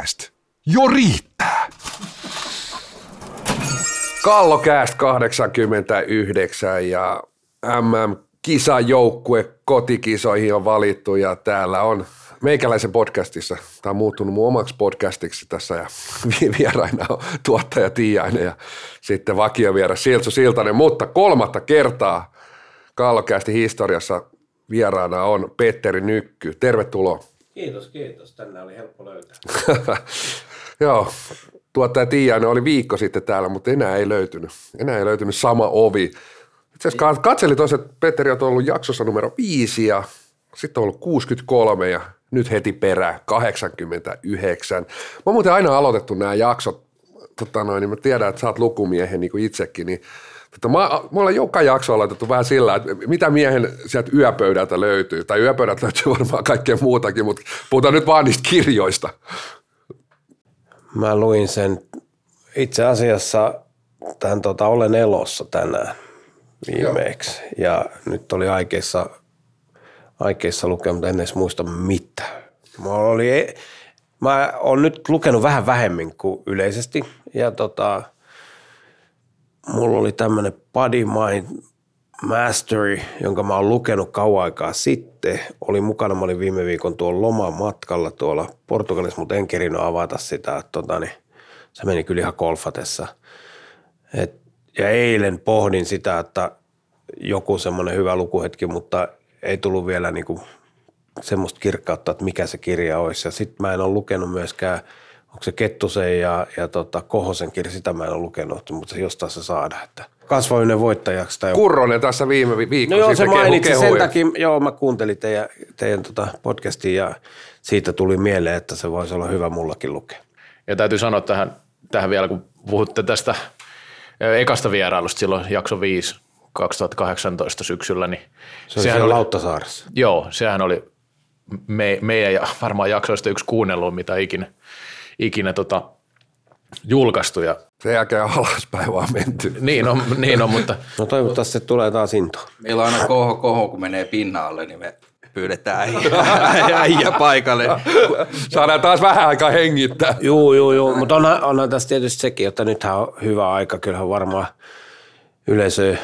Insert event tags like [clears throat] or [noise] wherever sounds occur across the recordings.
Kallokääst. Jo riittää. Kallokääst 89 ja MM-kisajoukkue kotikisoihin on valittu ja täällä on meikäläisen podcastissa. Tämä on muuttunut mun omaksi podcastiksi tässä ja [laughs] vieraina on tuottaja Tiiainen ja sitten vakiovieras Siltsu Siltanen, mutta kolmatta kertaa Kallokästi historiassa vieraana on Petteri Nykky. Tervetuloa. Kiitos, kiitos. Tänne oli helppo löytää. [laughs] Joo, tuottaja Tiiainen oli viikko sitten täällä, mutta enää ei löytynyt. Enää ei löytynyt sama ovi. Itse asiassa katselin tuossa, että Petteri on ollut jaksossa numero viisi ja sitten on ollut 63 ja nyt heti perä 89. Mä oon muuten aina aloitettu nämä jaksot, tota noin, niin mä tiedän, että sä oot lukumiehen niin kuin itsekin, niin Tota, mä, mä olen joka jakso aloitettu vähän sillä, että mitä miehen sieltä yöpöydältä löytyy. Tai yöpöydältä löytyy varmaan kaikkea muutakin, mutta puhutaan nyt vaan niistä kirjoista. Mä luin sen itse asiassa tämän tota, Olen elossa tänään viimeeksi. Joo. Ja nyt oli aikeissa, aikeissa lukea, mutta en edes muista mitään. Mä, oli, e- mä oon nyt lukenut vähän vähemmän kuin yleisesti. Ja tota, mulla oli tämmöinen Body Mind Mastery, jonka mä oon lukenut kauan aikaa sitten. Oli mukana, mä olin viime viikon tuolla lomamatkalla tuolla Portugalissa, mutta en kerinyt avata sitä. Tota, niin, se meni kyllä ihan kolfatessa. Et, ja eilen pohdin sitä, että joku semmoinen hyvä lukuhetki, mutta ei tullut vielä niinku semmoista kirkkautta, että mikä se kirja olisi. Ja sitten mä en ole lukenut myöskään – onko se Kettusen ja, ja tota, Kohosen kirja, sitä mä en ole lukenut, mutta se jostain se saada. Että kasvoinen voittajaksi. Tai Kurronen tässä viime viikolla. No joo, se mainitsi sen takia, joo mä kuuntelin teidän, teidän tota podcastia ja siitä tuli mieleen, että se voisi olla hyvä mullakin lukea. Ja täytyy sanoa tähän, tähän vielä, kun puhutte tästä ekasta vierailusta silloin jakso 5 2018 syksyllä, niin se oli sehän oli, Lauttasaaressa. Joo, sehän oli me, meidän ja varmaan jaksoista yksi kuunnellut, mitä ikinä ikinä tota, julkaistu. Ja... Sen jälkeen alaspäin vaan menty. niin on, niin on mutta... No toivottavasti se tulee taas intoon. Meillä on aina koho, koho, kun menee pinnalle, niin me pyydetään äijä [laughs] paikalle. Saadaan taas vähän aikaa hengittää. Joo, joo, joo. Mutta onhan, onhan tässä tietysti sekin, että nythän on hyvä aika. Kyllähän varmaan yleisö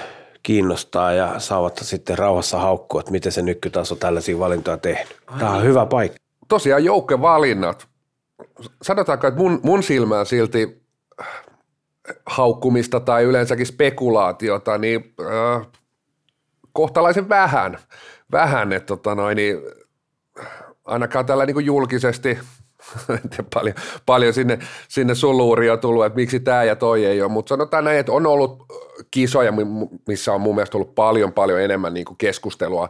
kiinnostaa ja saavat sitten rauhassa haukkua, että miten se nykytaso tällaisia valintoja tehnyt. Tämä on hyvä paikka. Tosiaan joukkevalinnat sanotaanko, että mun, mun silmään silti äh, haukkumista tai yleensäkin spekulaatiota, niin äh, kohtalaisen vähän, vähän että tota noin, niin, ainakaan tällä niin julkisesti [laughs] paljon, paljon sinne, sinne suluuria tullut, että miksi tämä ja toi ei ole, mutta sanotaan näin, että on ollut kisoja, missä on mun mielestä ollut paljon, paljon enemmän niin kuin keskustelua,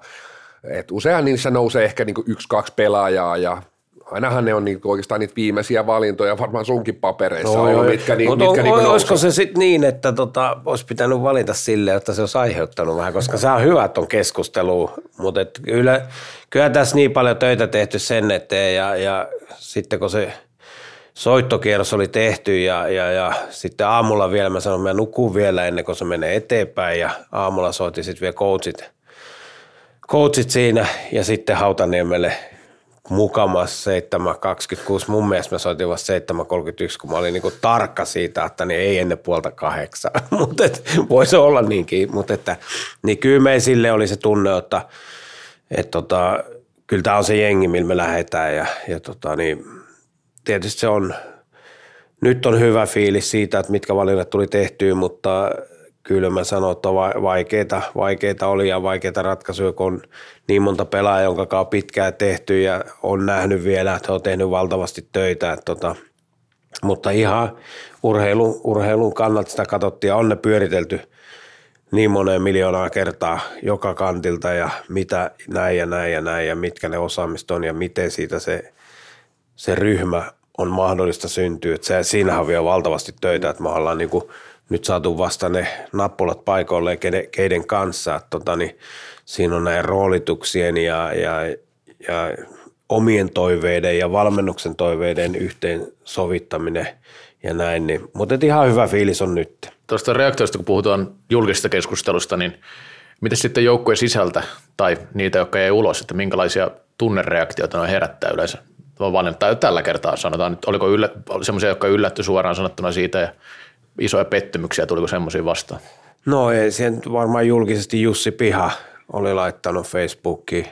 että usein niissä nousee ehkä niin kuin yksi, kaksi pelaajaa ja ainahan ne on niin oikeastaan niitä viimeisiä valintoja varmaan sunkin papereissa, no, ollut, mitkä, niin, mitkä on, niin Olisiko se sitten niin, että tota, olisi pitänyt valita sille, että se olisi aiheuttanut vähän, koska se on hyvä on keskustelu, mutta et kyllä, kyllä tässä niin paljon töitä tehty sen eteen ja, ja sitten kun se soittokierros oli tehty ja, ja, ja sitten aamulla vielä mä sanoin, mä nukun vielä ennen kuin se menee eteenpäin ja aamulla soitin sitten vielä coachit, coachit siinä ja sitten Hautaniemelle – mukamas 7.26. Mun mielestä mä soitin vasta 7.31, kun mä olin niinku tarkka siitä, että niin ei ennen puolta kahdeksan. [laughs] Mutta voisi olla niinkin. Mutta että, niin kyllä me sille oli se tunne, että, että tota, kyllä tämä on se jengi, millä me lähdetään. Ja, ja tota, niin, tietysti se on, nyt on hyvä fiilis siitä, että mitkä valinnat tuli tehtyä, mutta kyllä mä sanon, että vaikeita, vaikeita oli ja vaikeita ratkaisuja, kun on niin monta pelaajaa, jonka kanssa pitkään tehty ja on nähnyt vielä, että on tehnyt valtavasti töitä. Että tota, mutta ihan urheilu, urheilun kannalta sitä katsottiin ja on ne pyöritelty niin moneen miljoonaa kertaa joka kantilta ja mitä näin ja näin ja näin ja mitkä ne osaamista on ja miten siitä se, se ryhmä on mahdollista syntyä. Että se, siinähän on vielä valtavasti töitä, että me ollaan niin kuin nyt saatu vasta ne nappulat paikoille keiden, keiden kanssa. Että tota, niin siinä on näin roolituksien ja, ja, ja omien toiveiden ja valmennuksen toiveiden yhteen sovittaminen ja näin. Niin, mutta ihan hyvä fiilis on nyt. Tuosta reaktioista, kun puhutaan julkisesta keskustelusta, niin miten sitten joukkueen sisältä tai niitä, jotka ei ulos, että minkälaisia tunnereaktioita ne herättää yleensä tai tällä kertaa sanotaan, että oliko yllä, semmoisia, jotka yllätty suoraan sanottuna siitä ja isoja pettymyksiä, tuliko semmoisia vastaan? No ei, sen varmaan julkisesti Jussi Piha oli laittanut Facebookiin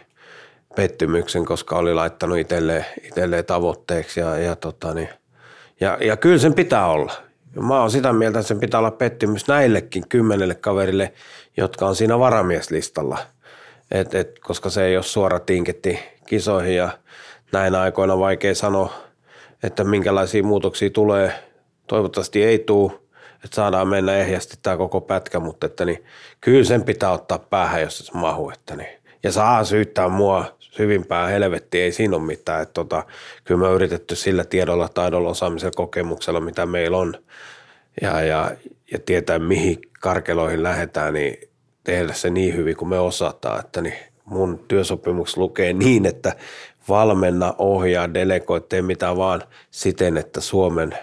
pettymyksen, koska oli laittanut itselleen, itselleen tavoitteeksi ja, ja, tota niin, ja, ja kyllä sen pitää olla. Mä oon sitä mieltä, että sen pitää olla pettymys näillekin kymmenelle kaverille, jotka on siinä varamieslistalla. Et, et, koska se ei ole suora tinketti kisoihin ja näin aikoina vaikea sanoa, että minkälaisia muutoksia tulee. Toivottavasti ei tule, että saadaan mennä ehjästi tämä koko pätkä, mutta että niin, kyllä sen pitää ottaa päähän, jos se mahu. Että niin. Ja saa syyttää mua syvimpään helvettiin, ei siinä ole mitään. Että tota, kyllä me yritetty sillä tiedolla, taidolla, osaamisella, kokemuksella, mitä meillä on ja, ja, ja tietää mihin karkeloihin lähdetään, niin tehdä se niin hyvin kuin me osataan. Että niin mun työsopimus lukee niin, että valmenna, ohjaa, delegoi, tee mitä vaan siten, että Suomen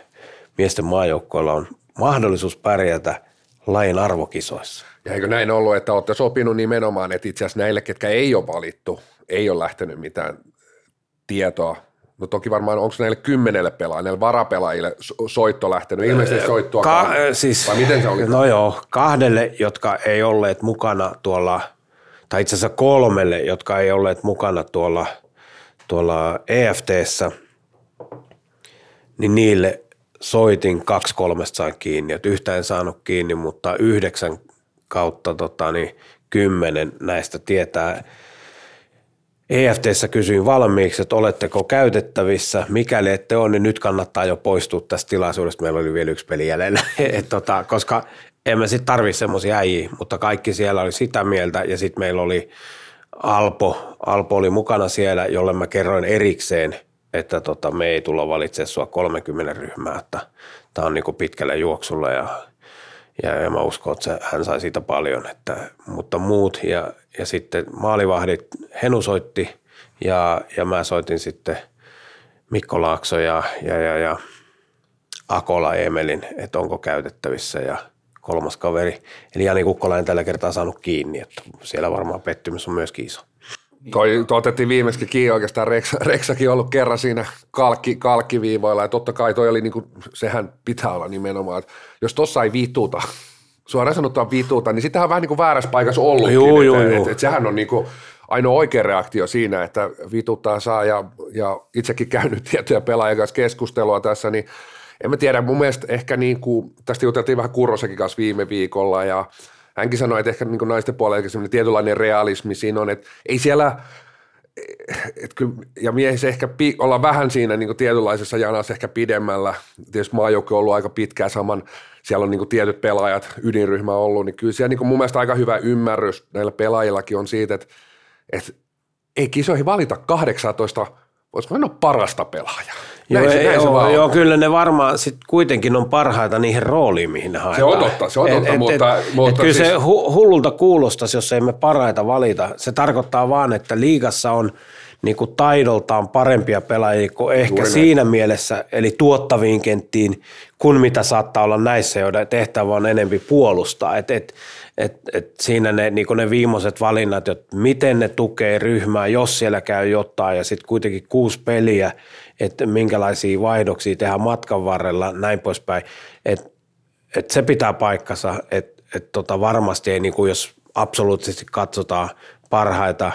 miesten maajoukkoilla on mahdollisuus pärjätä lajin arvokisoissa. Ja eikö näin ollut, että olette sopinut nimenomaan, että itse asiassa näille, ketkä ei ole valittu, ei ole lähtenyt mitään tietoa No toki varmaan, onko näille kymmenelle pelaajille, varapelaajille soitto lähtenyt? Ilmeisesti soittoa. Ka- siis, vai miten se oli? No joo, kahdelle, jotka ei olleet mukana tuolla, tai itse asiassa kolmelle, jotka ei olleet mukana tuolla, tuolla EFTssä, niin niille soitin kaksi kolmesta sain kiinni. Et yhtä en saanut kiinni, mutta yhdeksän kautta tota, niin kymmenen näistä tietää EFTssä kysyin valmiiksi, että oletteko käytettävissä. Mikäli ette ole, niin nyt kannattaa jo poistua tästä tilaisuudesta. Meillä oli vielä yksi peli jäljellä, [laughs] Et tota, koska emme sitten tarvitse semmoisia äijiä, mutta kaikki siellä oli sitä mieltä ja sitten meillä oli Alpo, Alpo oli mukana siellä, jolle mä kerroin erikseen, että tota, me ei tulla valitsemaan sua 30 ryhmää, että tämä on niinku pitkälle juoksulla ja ja, ja mä uskon, että se, hän sai siitä paljon, että, mutta muut ja, ja sitten maalivahdit, Henu soitti ja, ja mä soitin sitten Mikko Laakso ja, ja, ja, ja Akola Emelin, että onko käytettävissä ja kolmas kaveri. Eli Jani Kukkola en tällä kertaa saanut kiinni, että siellä varmaan pettymys on myös iso. Toi, toi otettiin viimeiskin kiinni oikeastaan, Reksa, Reksakin ollut kerran siinä kalkki, kalkkiviivoilla ja totta kai toi oli niinku, sehän pitää olla nimenomaan, että jos tossa ei vituta, suoraan sanottuna vituta, niin sitähän on vähän niin kuin väärässä paikassa ollutkin. Joo, joo, joo. Et, et sehän on niin kuin ainoa oikea reaktio siinä, että vituttaa saa ja, ja itsekin käynyt [laughs] tiettyjä pelaajia kanssa keskustelua tässä, niin en mä tiedä, mun mielestä ehkä niin kuin, tästä juteltiin vähän Kurrosakin kanssa viime viikolla ja hänkin sanoi, että ehkä niin naisten puolella sellainen tietynlainen realismi siinä on, että ei siellä, et kyllä, ja miehissä ehkä pi, olla vähän siinä niin tietynlaisessa janassa ehkä pidemmällä. Tietysti maajoukko on ollut aika pitkään saman, siellä on niin tietyt pelaajat, ydinryhmä ollut, niin kyllä siellä niin mun mielestä aika hyvä ymmärrys näillä pelaajillakin on siitä, että, että ei kisoihin valita 18, voisiko mennä parasta pelaajaa. Näin joo, se, näin joo, se joo, kyllä ne varmaan sit kuitenkin on parhaita niihin rooliin, mihin ne haetaan. Se on totta, se on totta, et, mutta, et, mutta et kyllä siis... se hullulta kuulostaisi, jos emme parhaita valita. Se tarkoittaa vaan, että liigassa on niin kuin taidoltaan parempia pelaajia kuin ehkä Juuri siinä näin. mielessä, eli tuottaviin kenttiin, kuin mitä saattaa olla näissä, joiden tehtävä on enempi puolustaa. Et, et, et, et siinä ne, niin ne viimeiset valinnat, että miten ne tukee ryhmää, jos siellä käy jotain, ja sitten kuitenkin kuusi peliä, että minkälaisia vaihdoksia tehdään matkan varrella, näin poispäin. Että et se pitää paikkansa, että et tota varmasti ei, niin kuin jos absoluuttisesti katsotaan parhaita,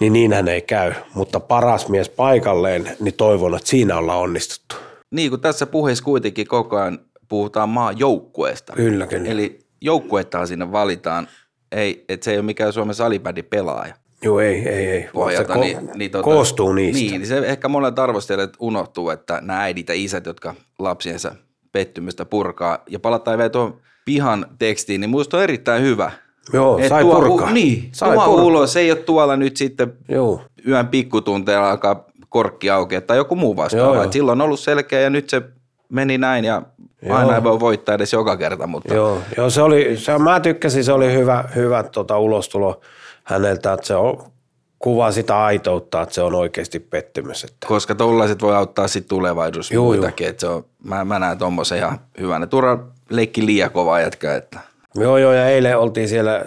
niin niinhän ei käy. Mutta paras mies paikalleen, niin toivon, että siinä ollaan onnistuttu. Niin kuin tässä puheessa kuitenkin koko ajan puhutaan maan joukkueesta. Kyllä, kyllä. Eli joukkuettahan sinne valitaan, ei, että se ei ole mikään Suomen salibändi pelaaja. Joo, ei, ei, ei. Pohjalta, se ko- niin, niin, tota, koostuu niistä. Niin, niin se ehkä monet arvostelijat unohtuu, että nämä äidit ja isät, jotka lapsiensa pettymystä purkaa. Ja palataan vielä tuohon pihan tekstiin, niin minusta on erittäin hyvä. Joo, Et sai tuo, purkaa. Niin, sai tuo purkaa. ulos, ei ole tuolla nyt sitten Joo. yön pikkutunteella alkaa korkki auki tai joku muu vastaava. Silloin on ollut selkeä ja nyt se meni näin ja Joo. aina ei voi voittaa edes joka kerta. Mutta... Joo, Joo se oli, se, mä tykkäsin, se oli hyvä, hyvä tota, ulostulo häneltä, että se on, kuvaa sitä aitoutta, että se on oikeasti pettymys. Että. Koska tuollaiset voi auttaa sitten tulevaisuudessa juu, muitakin, että se on, mä, mä näen tuommoisen ihan hyvänä. Turha leikki liian kova jätkä. Että. Joo, joo, ja eilen oltiin siellä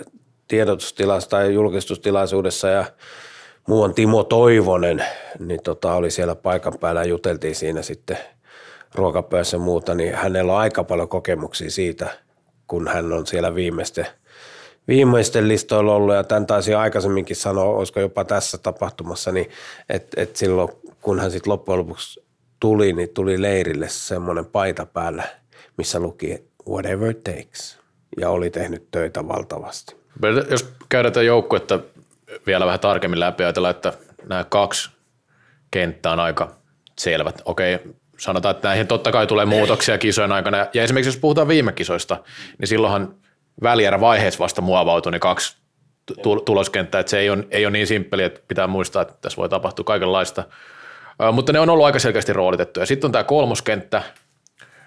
tiedotustilassa tai julkistustilaisuudessa ja muuan Timo Toivonen, niin tota, oli siellä paikan päällä ja juteltiin siinä sitten ruokapöydässä muuta, niin hänellä on aika paljon kokemuksia siitä, kun hän on siellä viimeisten, viimeisten listoilla ollut, ja tämän taisi aikaisemminkin sanoa, olisiko jopa tässä tapahtumassa, niin että et silloin kun hän sitten loppujen lopuksi tuli, niin tuli leirille semmoinen paita päällä, missä luki whatever takes, ja oli tehnyt töitä valtavasti. Jos käydään tätä joukkuetta vielä vähän tarkemmin läpi, ajatellaan, että nämä kaksi kenttää on aika selvät. Okei, sanotaan, että näihin totta kai tulee muutoksia kisojen aikana. Ja esimerkiksi jos puhutaan viime kisoista, niin silloinhan välierä vaiheessa vasta muovautui ne kaksi tuloskenttää, että se ei ole, ei ole niin simppeli, että pitää muistaa, että tässä voi tapahtua kaikenlaista. Mutta ne on ollut aika selkeästi roolitettu. Ja sitten on tämä kolmoskenttä,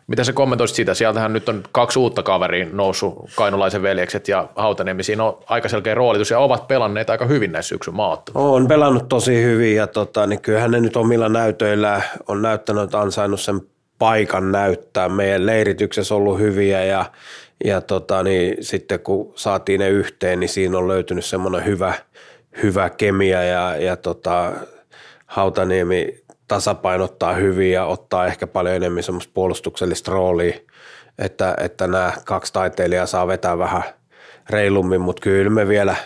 mitä se kommentoisit siitä? Sieltähän nyt on kaksi uutta kaveria noussut, Kainulaisen veljekset ja Hautaniemi. Siinä on aika selkeä roolitus ja ovat pelanneet aika hyvin näissä syksyn maattomissa. On pelannut tosi hyvin ja tota, niin kyllähän ne nyt omilla näytöillä on näyttänyt, ansainnut sen paikan näyttää. Meidän leirityksessä on ollut hyviä ja, ja tota, niin sitten kun saatiin ne yhteen, niin siinä on löytynyt semmoinen hyvä, hyvä kemia ja, ja tota, Hautaniemi tasapainottaa hyvin ja ottaa ehkä paljon enemmän semmoista puolustuksellista roolia, että, että nämä kaksi taiteilijaa saa vetää vähän reilummin, mutta kyllä me vielä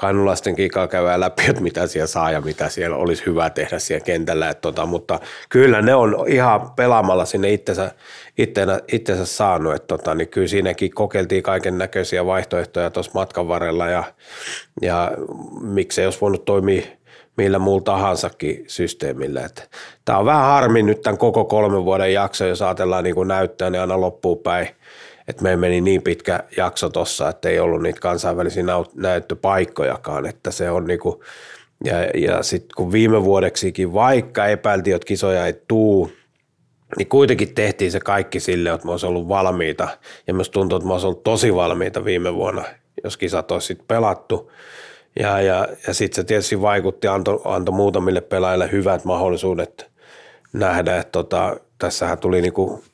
kainulaisten kikaa käydään läpi, että mitä siellä saa ja mitä siellä olisi hyvä tehdä siellä kentällä. Että tota, mutta kyllä ne on ihan pelaamalla sinne itsensä, itsensä, itsensä saanut. Että tota, niin kyllä siinäkin kokeiltiin kaiken näköisiä vaihtoehtoja tuossa matkan varrella ja, ja miksei olisi voinut toimia millä muulla tahansakin systeemillä. Tämä on vähän harmi nyt tämän koko kolmen vuoden jakso, jos ajatellaan niin näyttää, niin aina loppuu päin. Että me meni niin pitkä jakso tuossa, että ei ollut niitä kansainvälisiä näyttöpaikkojakaan, että se on niin kuin, ja, ja sitten kun viime vuodeksikin, vaikka epäiltiin, että kisoja ei tuu, niin kuitenkin tehtiin se kaikki sille, että me olisi ollut valmiita. Ja myös tuntuu, että me olisi ollut tosi valmiita viime vuonna, jos kisat olisi sitten pelattu. Ja, ja, ja sitten se tietysti vaikutti, antoi anto muutamille pelaajille hyvät mahdollisuudet nähdä, että tota, tässähän tuli niinku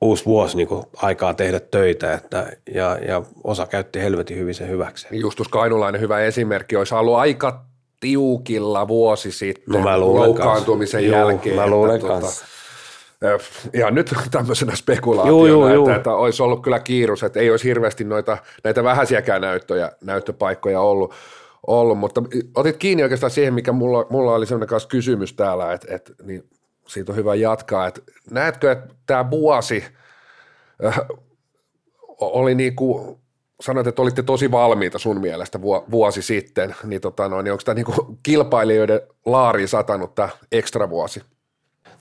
uusi vuosi niinku aikaa tehdä töitä että, ja, ja osa käytti helvetin hyvin sen hyväksi. Justus Kainulainen hyvä esimerkki, olisi ollut aika tiukilla vuosi sitten no mä loukkaantumisen kans. jälkeen. Joo, mä luulen että, tuota, ja nyt [laughs] tämmöisenä spekulaationa, juu, juu, että, että olisi ollut kyllä kiirus, että ei olisi hirveästi noita, näitä vähäisiäkään näyttöjä, näyttöpaikkoja ollut, ollut, mutta otit kiinni oikeastaan siihen, mikä mulla, mulla oli sellainen kanssa kysymys täällä, että, että niin siitä on hyvä jatkaa, että näetkö, että tämä vuosi äh, oli niin kuin, sanoit, että olitte tosi valmiita sun mielestä vuosi sitten, niin, tota noin, niin onko tämä niin kilpailijoiden laariin satanut tämä ekstra vuosi?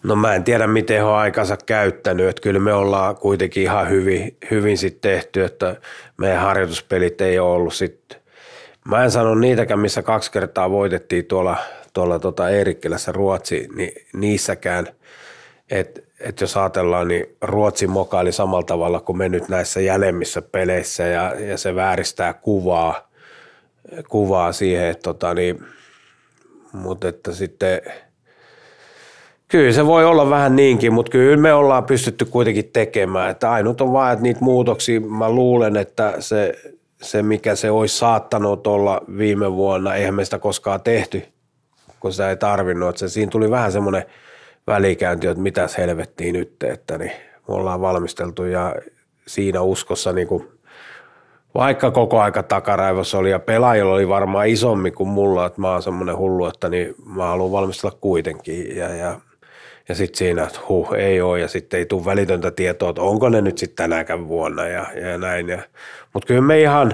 No mä en tiedä, miten he on aikansa käyttänyt, että kyllä me ollaan kuitenkin ihan hyvin, hyvin sitten tehty, että meidän harjoituspelit ei ole ollut sitten, mä en sano niitäkään, missä kaksi kertaa voitettiin tuolla, tuolla tota Eerikkilässä Ruotsi, niin niissäkään, että et jos ajatellaan, niin Ruotsi mokaili samalla tavalla kuin me nyt näissä jälemmissä peleissä ja, ja se vääristää kuvaa, kuvaa siihen, että tota, niin, mutta että sitten – Kyllä se voi olla vähän niinkin, mutta kyllä me ollaan pystytty kuitenkin tekemään. Että ainut on vaan, että niitä muutoksia, mä luulen, että se, se mikä se olisi saattanut olla viime vuonna, eihän me sitä koskaan tehty, kun sitä ei tarvinnut. Että se, siinä tuli vähän semmoinen välikäynti, että mitäs helvettiin nyt, että niin me ollaan valmisteltu ja siinä uskossa niin kuin, vaikka koko aika takaraivossa oli ja pelaajilla oli varmaan isommin kuin mulla, että mä oon semmoinen hullu, että niin mä haluan valmistella kuitenkin ja, ja ja sitten siinä, että huh, ei ole, ja sitten ei tule välitöntä tietoa, että onko ne nyt sitten tänäkään vuonna ja, ja näin. Ja, mutta kyllä me ihan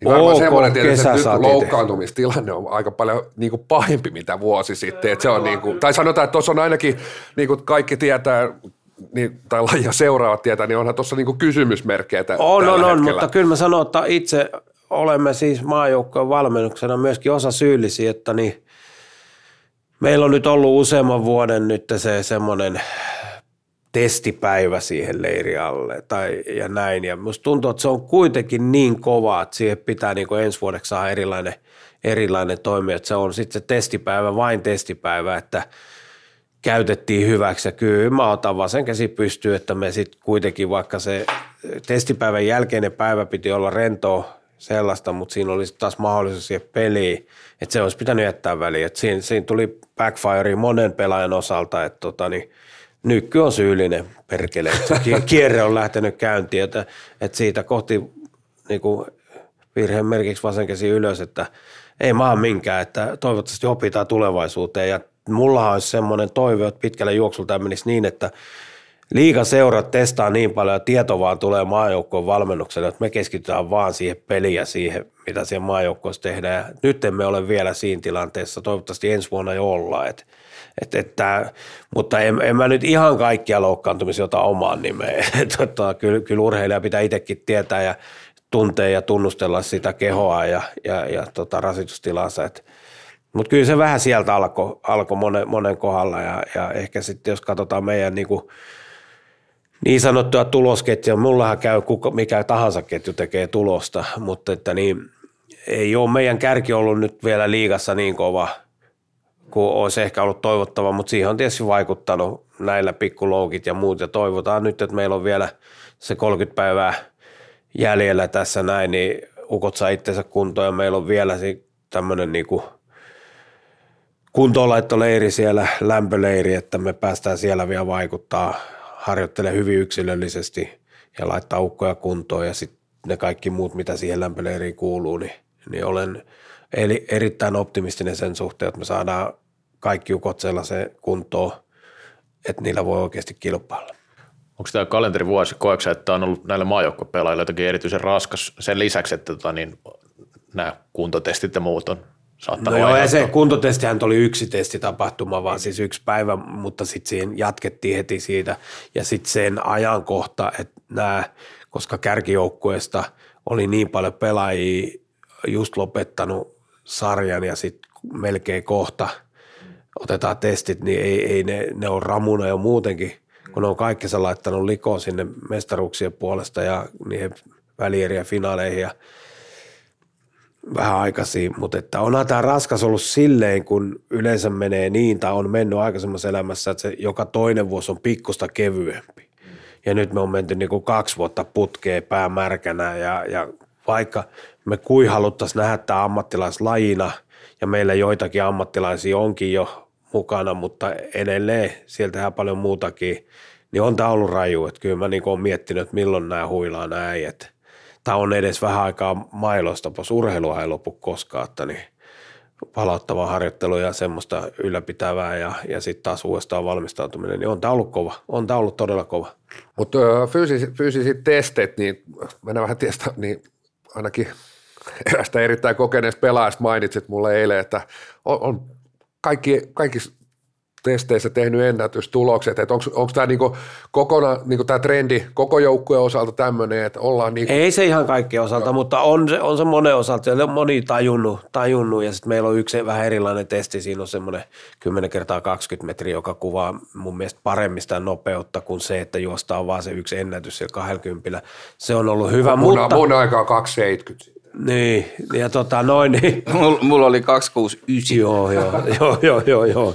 niin varmaan OK, semmoinen tietysti, että nyt loukkaantumistilanne on aika paljon niin kuin pahempi mitä vuosi sitten. Että se on niin kuin, tai sanotaan, että tuossa on ainakin, niin kuin kaikki tietää, niin, tai [laughs] lajia seuraavat tietää, niin onhan tuossa niin kysymysmerkkejä t- On, on, on, mutta kyllä mä sanon, että itse olemme siis maajoukkojen valmennuksena myöskin osa syyllisiä, että niin Meillä on nyt ollut useamman vuoden nyt se semmoinen testipäivä siihen leirialle tai, ja näin. Ja musta tuntuu, että se on kuitenkin niin kova, että siihen pitää niin kuin ensi vuodeksi saada erilainen, erilainen toimi. Että se on sitten se testipäivä, vain testipäivä, että käytettiin hyväksi. Ja kyllä mä otan vasen käsi pystyy, että me sitten kuitenkin vaikka se testipäivän jälkeinen päivä piti olla rentoa sellaista, mutta siinä olisi taas mahdollisuus siihen peliin, että se olisi pitänyt jättää väliin. Että siinä, siinä tuli backfire monen pelaajan osalta, että tota, niin, Nykky on syyllinen perkele. [laughs] Kierre on lähtenyt käyntiin, että, että siitä kohti niin kuin virheen merkiksi vasen käsi ylös, että ei maa minkään, että toivottavasti opitaan tulevaisuuteen. Ja mullahan olisi semmoinen toive, että pitkällä juoksulta menisi niin, että liiga seurat testaa niin paljon ja tieto vaan tulee maajoukkoon valmennukselle, että me keskitytään vaan siihen peliin ja siihen, mitä siellä maajoukkoissa tehdään. Ja nyt emme ole vielä siinä tilanteessa, toivottavasti ensi vuonna jo ollaan. Et, et, et tää, mutta en, en, mä nyt ihan kaikkia loukkaantumisia ota omaan nimeen. [laughs] tota, kyllä, kyllä urheilija pitää itsekin tietää ja tuntea ja tunnustella sitä kehoa ja, ja, ja tota, rasitustilansa. Mutta kyllä se vähän sieltä alkoi alko monen, monen kohdalla ja, ja ehkä sitten jos katsotaan meidän niinku, niin sanottua tulosketjua, mullahan käy kuka, mikä tahansa ketju tekee tulosta, mutta että niin, ei ole meidän kärki ollut nyt vielä liigassa niin kova kuin olisi ehkä ollut toivottava, mutta siihen on tietysti vaikuttanut näillä pikkuloukit ja muut. Ja toivotaan nyt, että meillä on vielä se 30 päivää jäljellä tässä näin, niin ukot saa itsensä kuntoon ja meillä on vielä tämmöinen niinku kuntoonlaittoleiri siellä, lämpöleiri, että me päästään siellä vielä vaikuttaa harjoittelee hyvin yksilöllisesti ja laittaa ukkoja kuntoon ja sitten ne kaikki muut, mitä siihen lämpöleiriin kuuluu, niin, niin olen eli erittäin optimistinen sen suhteen, että me saadaan kaikki ukot sellaiseen kuntoon, että niillä voi oikeasti kilpailla. Onko tämä kalenterivuosi, koetko että on ollut näille maajoukkopelaajille jotenkin erityisen raskas sen lisäksi, että tota, niin, nämä kuntotestit ja muut on no joo, ja se kuntotestihän oli yksi testitapahtuma, vaan siis yksi päivä, mutta sitten siihen jatkettiin heti siitä. Ja sitten sen ajankohta, että nämä, koska kärkijoukkueesta oli niin paljon pelaajia just lopettanut sarjan ja sitten melkein kohta otetaan testit, niin ei, ei ne, ne on ramuna jo muutenkin, kun ne on kaikkensa laittanut likoon sinne mestaruuksien puolesta ja niihin välieriä finaaleihin ja vähän aikaisin, mutta että onhan tämä raskas ollut silleen, kun yleensä menee niin, tai on mennyt aikaisemmassa elämässä, että se joka toinen vuosi on pikkusta kevyempi. Ja nyt me on menty niin kuin kaksi vuotta putkeen päämärkänä ja, ja vaikka me kui haluttaisiin nähdä tämä ammattilaislajina ja meillä joitakin ammattilaisia onkin jo mukana, mutta edelleen sieltä tehdään paljon muutakin, niin on tämä ollut raju. Että kyllä mä niin olen miettinyt, että milloin nämä huilaa nämä äijät – tai on edes vähän aikaa mailoista pois. Urheilua ei lopu koskaan, että niin palauttavaa harjoittelua ja semmoista ylläpitävää ja, ja sitten taas uudestaan valmistautuminen, niin on tämä ollut kova. On tämä ollut todella kova. Mutta fyysiset, fyysiset testit, niin mennään vähän tiestä, niin ainakin erästä erittäin kokeneesta pelaajasta mainitsit mulle eilen, että on, on kaikki, kaikki testeissä tehnyt ennätystulokset, että onko tämä niinku kokonaan niinku tämä trendi koko joukkueen osalta tämmöinen, että ollaan niinku... Ei se ihan kaikkien osalta, mutta on se, on se monen osalta, ja moni tajunnut, tajunnut ja sitten meillä on yksi vähän erilainen testi, siinä on semmoinen 10 kertaa 20 metriä, joka kuvaa mun mielestä paremmin sitä nopeutta kuin se, että juostaan vaan se yksi ennätys siellä 20. Se on ollut hyvä, mun, mutta... Mun aika on 270. Niin, ja tota noin. Niin. [laughs] Mulla, mulla oli 269. Joo, joo, joo, joo, joo, joo.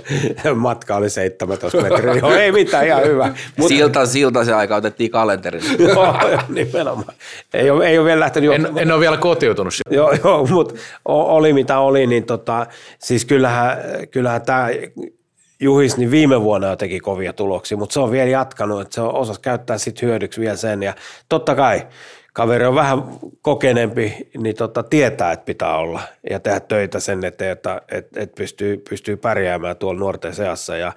Matka oli 17 metriä. Joo, ei mitään, ihan hyvä. Mut... Silta, silta se aika otettiin kalenterille. [laughs] joo, nimenomaan. Ei ole, ei ole vielä lähtenyt. En, en ole vielä kotiutunut. joo, joo, mutta oli mitä oli, niin tota, siis kyllähän, kyllähän tämä Juhis niin viime vuonna teki kovia tuloksia, mutta se on vielä jatkanut, että se osasi käyttää sitten hyödyksi vielä sen. Ja totta kai kaveri on vähän kokeneempi, niin tota, tietää, että pitää olla ja tehdä töitä sen eteen, että et, et pystyy, pystyy pärjäämään tuolla nuorten seassa ja,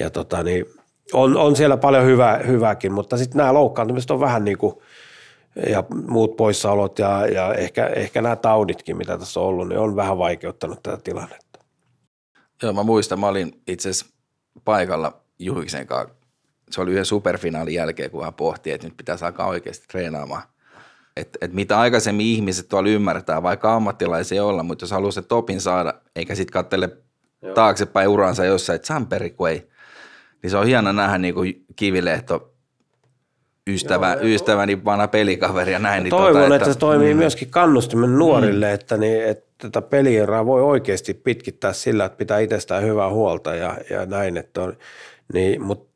ja tota, niin on, on, siellä paljon hyvää, hyvääkin, mutta sitten nämä loukkaantumiset on vähän niin kuin, ja muut poissaolot ja, ja ehkä, ehkä nämä tauditkin, mitä tässä on ollut, niin on vähän vaikeuttanut tätä tilannetta. Joo, mä muistan, mä olin itse asiassa paikalla Juhiksen kanssa. Se oli yhden superfinaalin jälkeen, kun hän pohti, että nyt pitäisi alkaa oikeasti treenaamaan että et mitä aikaisemmin ihmiset tuolla ymmärtää, vaikka ammattilaisia olla, mutta jos haluaa se topin saada, eikä sitten katsele Joo. taaksepäin uransa jossain, että Samperi kun ei, niin se on hieno nähdä niin kuin kivilehto ystävä, Joo, ystäväni vanha pelikaveri ja näin. Niin toivon, tota, että, että se toimii mm. myöskin kannustimen nuorille, mm. että, niin, että tätä pelieraa voi oikeasti pitkittää sillä, että pitää itsestään hyvää huolta ja, ja näin. Että on, niin, mutta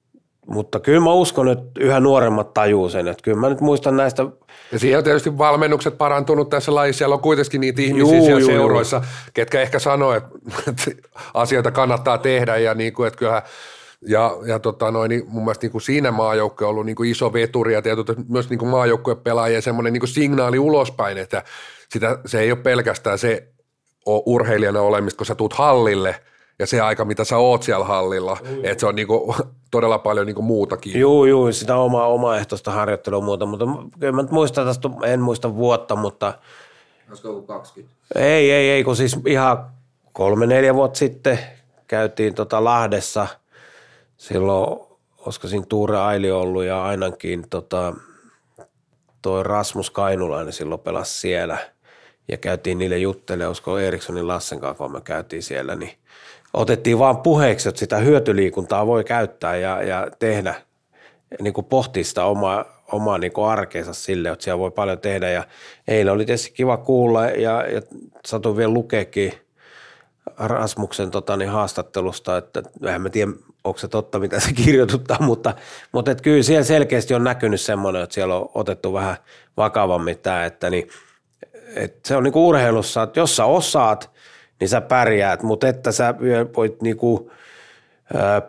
mutta kyllä mä uskon, että yhä nuoremmat tajuu sen. Että kyllä mä nyt muistan näistä ja siihen on tietysti valmennukset parantunut tässä lajissa. Siellä on kuitenkin niitä ihmisiä juu, siellä juu, seuroissa, juu. ketkä ehkä sanoo, että, että asioita kannattaa tehdä ja niin kuin, että kyllähän ja, ja tota noin, niin mun mielestä niin kuin siinä maajoukko on ollut niin kuin iso veturi ja tietysti myös niin maajoukkueen pelaajien semmoinen niin kuin signaali ulospäin, että sitä, se ei ole pelkästään se urheilijana olemista, kun sä tuut hallille – ja se aika, mitä sä oot siellä hallilla, mm. että se on niinku [laughs] todella paljon niinku muutakin. Joo, joo, sitä omaa omaehtoista harjoittelua muuta, mutta kyllä mä muistan tästä, en muista vuotta, mutta... Olisiko ollut 20? Ei, ei, ei, kun siis ihan kolme, neljä vuotta sitten käytiin tota Lahdessa, silloin, olisiko siinä Tuure Aili ollut ja ainakin tota, toi Rasmus Kainulainen silloin pelasi siellä ja käytiin niille juttelemaan, olisiko Erikssonin Lassen kanssa, kun me käytiin siellä, niin otettiin vaan puheeksi, että sitä hyötyliikuntaa voi käyttää ja, ja tehdä, niin kuin pohtia sitä omaa, omaa niin kuin arkeensa sille, että siellä voi paljon tehdä. Ja eilen oli tietysti kiva kuulla ja, ja satuin vielä lukeekin Rasmuksen tota, niin haastattelusta, että eihän mä tiedä, onko se totta, mitä se [laughs] kirjoituttaa, mutta, mutta että kyllä siellä selkeästi on näkynyt semmoinen, että siellä on otettu vähän vakavammin tämä, että niin, että se on niin kuin urheilussa, että jos sä osaat – niin sä pärjäät, mutta että sä voit niinku,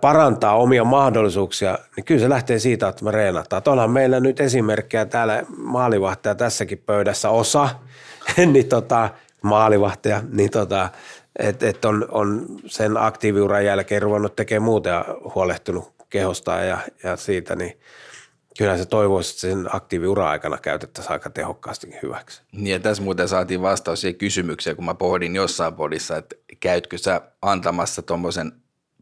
parantaa omia mahdollisuuksia, niin kyllä se lähtee siitä, että me reenataan. Onhan meillä nyt esimerkkejä täällä maalivahtaja tässäkin pöydässä osa, [laughs] niin tota, maalivahtaja, niin tota, että et on, on sen aktiiviuran jälkeen ruvennut tekemään muuta ja huolehtunut kehosta ja, ja siitä, niin Kyllä se toivoisi, että sen aktiiviura aikana käytettäisiin aika tehokkaasti hyväksi. Niin ja tässä muuten saatiin vastaus siihen kysymykseen, kun mä pohdin jossain podissa, että käytkö sä antamassa tuommoisen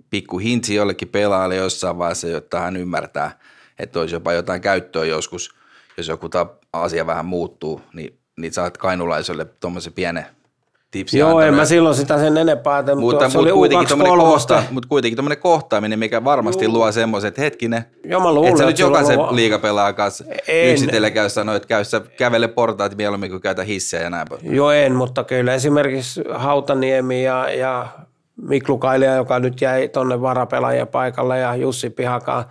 pikku hintsi jollekin pelaajalle jossain vaiheessa, jotta hän ymmärtää, että olisi jopa jotain käyttöä joskus, jos joku asia vähän muuttuu, niin, niin saat kainulaiselle tuommoisen pienen tipsiä Joo, en mä silloin sitä sen enempää mutta, mutta, se mutta, oli kuitenkin kohta, mutta kuitenkin tuommoinen kohtaaminen, mikä varmasti luo semmoisen, että hetkinen, Joo, mä luulen, että sä nyt jokaisen luo... liigapelaajan kanssa en. yksitellen käy sanoa, että käy sä kävele portaat mieluummin kuin käytä hissejä ja näin Joo, en, mutta kyllä esimerkiksi Hautaniemi ja, ja Miklu Kailia, joka nyt jäi tuonne varapelaajien paikalle ja Jussi Pihakaan,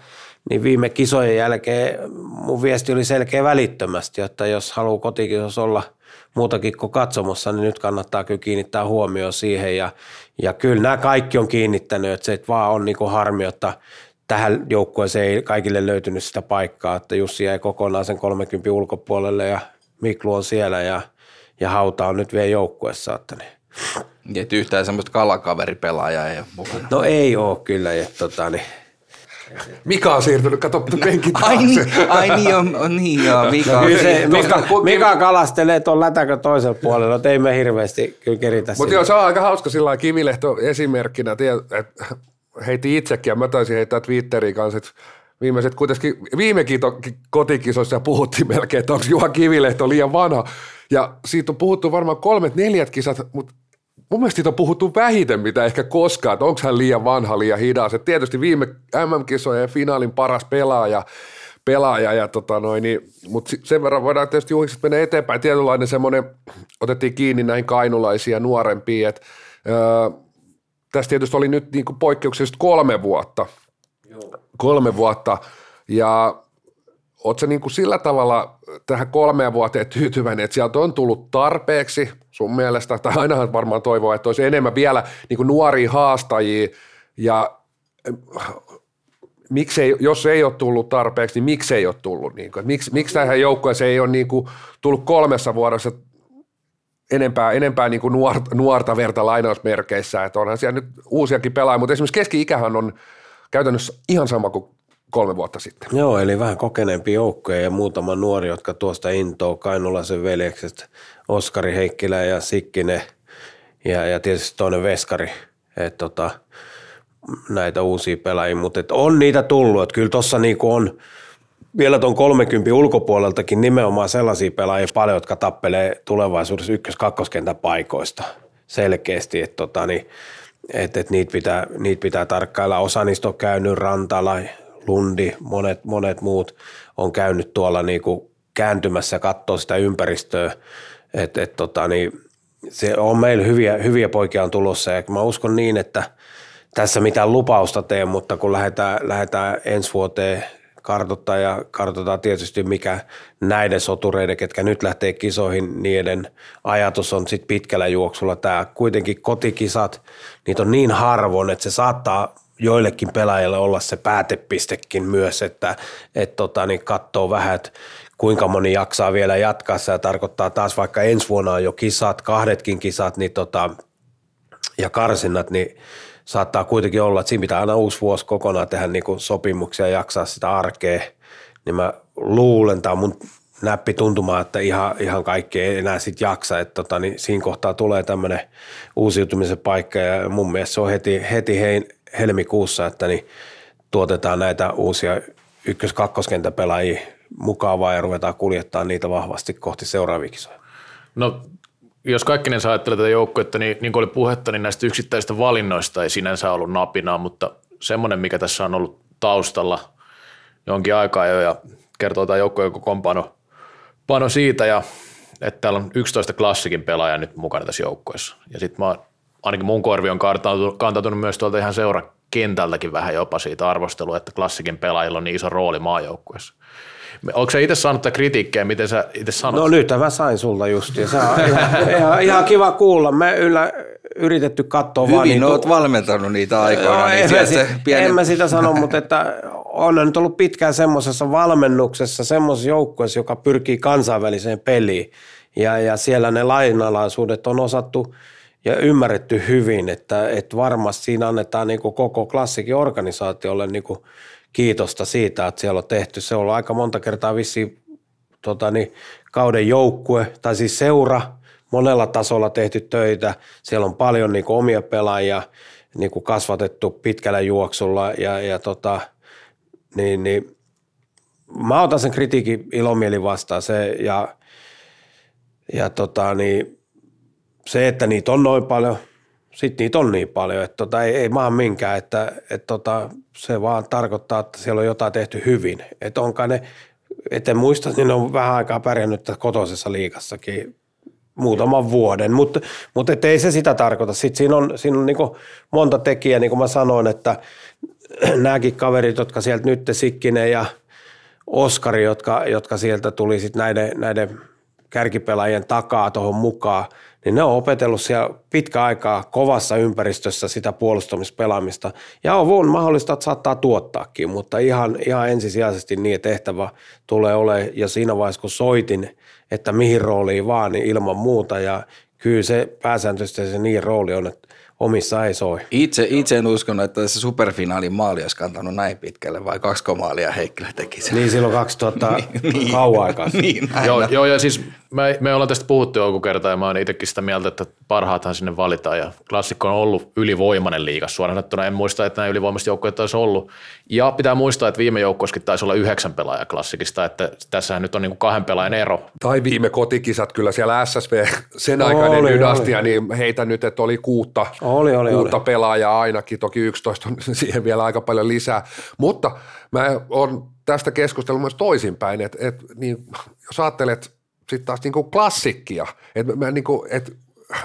niin viime kisojen jälkeen mun viesti oli selkeä välittömästi, että jos haluaa kotikisossa olla – muutakin kuin katsomossa, niin nyt kannattaa kyllä kiinnittää huomioon siihen. Ja, ja kyllä nämä kaikki on kiinnittänyt, että se että vaan on niin kuin harmi, että tähän joukkueeseen ei kaikille löytynyt sitä paikkaa, että Jussi jäi kokonaan sen 30 ulkopuolelle ja Miklu on siellä ja, ja Hauta on nyt vielä joukkueessa. Että niin. Että yhtään semmoista kalakaveripelaajaa ei ole mukana. No ei ole kyllä. Että, tota, niin, Mika on siirtynyt, kato penkin taakse. Ai niin, ai niin, on, on niin joo, Mika. No, kyllä se, Mika, Mika kalastelee tuon lätäkö toisella puolella, että ei me hirveästi kyllä keritä Mutta joo, se on aika hauska sillä Kivilehto esimerkkinä, että heitti itsekin ja mä taisin heittää Twitteriin kanssa, että viimeiset kuitenkin viime kotikisoissa puhuttiin melkein, että onko Juha Kivilehto liian vanha. Ja siitä on puhuttu varmaan kolmet, neljät kisat, mutta mun mielestä siitä on puhuttu vähiten mitä ehkä koskaan, että onko hän liian vanha, liian hidas. Et tietysti viime MM-kisojen finaalin paras pelaaja, pelaaja ja tota noin, niin, mutta sen verran voidaan tietysti juhliset mennä eteenpäin. Tietynlainen semmoinen, otettiin kiinni näin kainulaisia nuorempia, että öö, tästä tietysti oli nyt niin poikkeuksellisesti kolme vuotta. Joo. Kolme vuotta ja Oletko niin kuin sillä tavalla tähän kolmeen vuoteen tyytyväinen, että sieltä on tullut tarpeeksi sun mielestä, tai ainahan varmaan toivoo, että olisi enemmän vielä niin kuin nuoria haastajia, ja äh, miksei, jos ei ole tullut tarpeeksi, niin miksi ei ole tullut? Niin kuin, miksi, miksi tähän joukkueeseen ei ole niin kuin tullut kolmessa vuodessa enempää, enempää niin kuin nuorta, nuorta verta lainausmerkeissä, että onhan siellä nyt uusiakin pelaajia, mutta esimerkiksi keski-ikähän on käytännössä ihan sama kuin kolme vuotta sitten. Joo, eli vähän kokeneempi joukkoja ja muutama nuori, jotka tuosta intoo, Kainulaisen veljekset, Oskari Heikkilä ja Sikkinen ja, ja tietysti toinen Veskari, että tota, näitä uusia pelaajia, mutta et on niitä tullut, että kyllä tuossa niinku on vielä tuon 30 ulkopuoleltakin nimenomaan sellaisia pelaajia paljon, jotka tappelee tulevaisuudessa ykkös-kakkoskentän paikoista selkeästi, että tota, niin, et, et niitä, pitää, niitä pitää tarkkailla. Osa niistä on käynyt Rantala, Lundi, monet, monet muut on käynyt tuolla niin kuin kääntymässä katsoa sitä ympäristöä, että et, tota, niin, se on meillä hyviä, hyviä poikia on tulossa. Ja mä uskon niin, että tässä mitään lupausta tee, mutta kun lähdetään, lähdetään ensi vuoteen kartoittaa ja kartoitetaan tietysti mikä näiden sotureiden, ketkä nyt lähtee kisoihin, niiden ajatus on sitten pitkällä juoksulla tämä kuitenkin kotikisat, niitä on niin harvoin, että se saattaa joillekin pelaajille olla se päätepistekin myös, että et tota, niin katsoo vähän, että kuinka moni jaksaa vielä jatkaa. Se tarkoittaa taas vaikka ensi vuonna on jo kisat, kahdetkin kisat niin tota, ja karsinnat, niin saattaa kuitenkin olla, että siinä pitää aina uusi vuosi kokonaan tehdä niin kuin sopimuksia ja jaksaa sitä arkea. Niin mä luulen, tämä on mun näppi tuntumaan, että ihan, ihan kaikki ei enää sit jaksa. Että tota, niin siinä kohtaa tulee tämmöinen uusiutumisen paikka ja mun mielestä se on heti, heti hein, helmikuussa, että niin tuotetaan näitä uusia ykkös pelaajia mukavaa ja ruvetaan kuljettaa niitä vahvasti kohti seuraavia kisoja. No jos kaikkinen saa ajattelee tätä joukkuetta, niin, niin kuin oli puhetta, niin näistä yksittäisistä valinnoista ei sinänsä ollut napinaa, mutta semmoinen, mikä tässä on ollut taustalla jonkin aikaa jo ja kertoo tämä joukkueen kokoonpano pano siitä, ja, että täällä on 11 klassikin pelaaja nyt mukana tässä joukkueessa. Ja sitten mä ainakin mun korvi on kantautunut, myös tuolta ihan seurakentältäkin vähän jopa siitä arvostelua, että klassikin pelaajilla on niin iso rooli maajoukkueessa. Onko se itse saanut tätä kritiikkiä, miten sä itse sanot? No nyt mä sain sulta just, ja se on ihan, ihan, ihan, kiva kuulla. Me yllä yritetty katsoa Hyvin vaan... Hyvin niin, valmentanut niitä aikoina. No, niin en, se pieni... en mä sitä sano, mutta että on nyt ollut pitkään semmoisessa valmennuksessa, semmoisessa joukkueessa, joka pyrkii kansainväliseen peliin. Ja, ja siellä ne lainalaisuudet on osattu ja ymmärretty hyvin, että, että varmasti siinä annetaan niin koko klassikin organisaatiolle niin kiitosta siitä, että siellä on tehty. Se on ollut aika monta kertaa vissi tota niin, kauden joukkue, tai siis seura, monella tasolla tehty töitä. Siellä on paljon niin kuin, omia pelaajia niin kuin kasvatettu pitkällä juoksulla ja, ja tota, niin, niin, mä otan sen kritiikin ilomieli vastaan se, ja, ja tota, niin, se, että niitä on noin paljon – sitten niitä on niin paljon, että tota, ei, ei maa minkään, että että tota, se vaan tarkoittaa, että siellä on jotain tehty hyvin. Että onkaan ne, en muista, niin ne on vähän aikaa pärjännyt kotoisessa liikassakin muutaman vuoden, mutta, et ei se sitä tarkoita. Sitten siinä on, siinä on niin monta tekijää, niin kuin mä sanoin, että nämäkin kaverit, jotka sieltä nyt Sikkinen ja Oskari, jotka, jotka sieltä tuli sitten näiden, näiden kärkipelaajien takaa tuohon mukaan, niin ne on opetellut siellä pitkä aikaa kovassa ympäristössä sitä puolustamispelaamista. Ja on mahdollista, että saattaa tuottaakin, mutta ihan, ihan ensisijaisesti niin tehtävä tulee olemaan, ja siinä vaiheessa kun soitin, että mihin rooliin vaan, niin ilman muuta, ja kyllä se pääsääntöisesti se niin rooli on, että omissa ei soi. Itse, itse en uskonut, että se superfinaalin maali olisi kantanut näin pitkälle, vai kaksi maalia Heikkilä teki sen. Niin silloin 2000 [laughs] niin, kauan aikaa. [laughs] niin, joo, joo, ja siis me, me ollaan tästä puhuttu joku kerta, ja mä oon itsekin sitä mieltä, että parhaathan sinne valitaan, ja klassikko on ollut ylivoimainen liigas suoraan sanottuna. En muista, että näin ylivoimaiset joukkueet olisi ollut. Ja pitää muistaa, että viime joukkueessakin taisi olla yhdeksän pelaaja klassikista, että tässähän nyt on niin kuin kahden pelaajan ero. Tai viime kotikisat kyllä siellä SSV, sen aikainen oli, dynastia, oli. niin heitä nyt, että oli kuutta, oli, oli, kuutta oli. pelaajaa ainakin, toki 11 on [laughs] siihen vielä aika paljon lisää. Mutta mä oon tästä keskustellut myös toisinpäin, että, että niin, jos ajattelet sitten taas niin kuin klassikkia, että mä niin kuin, että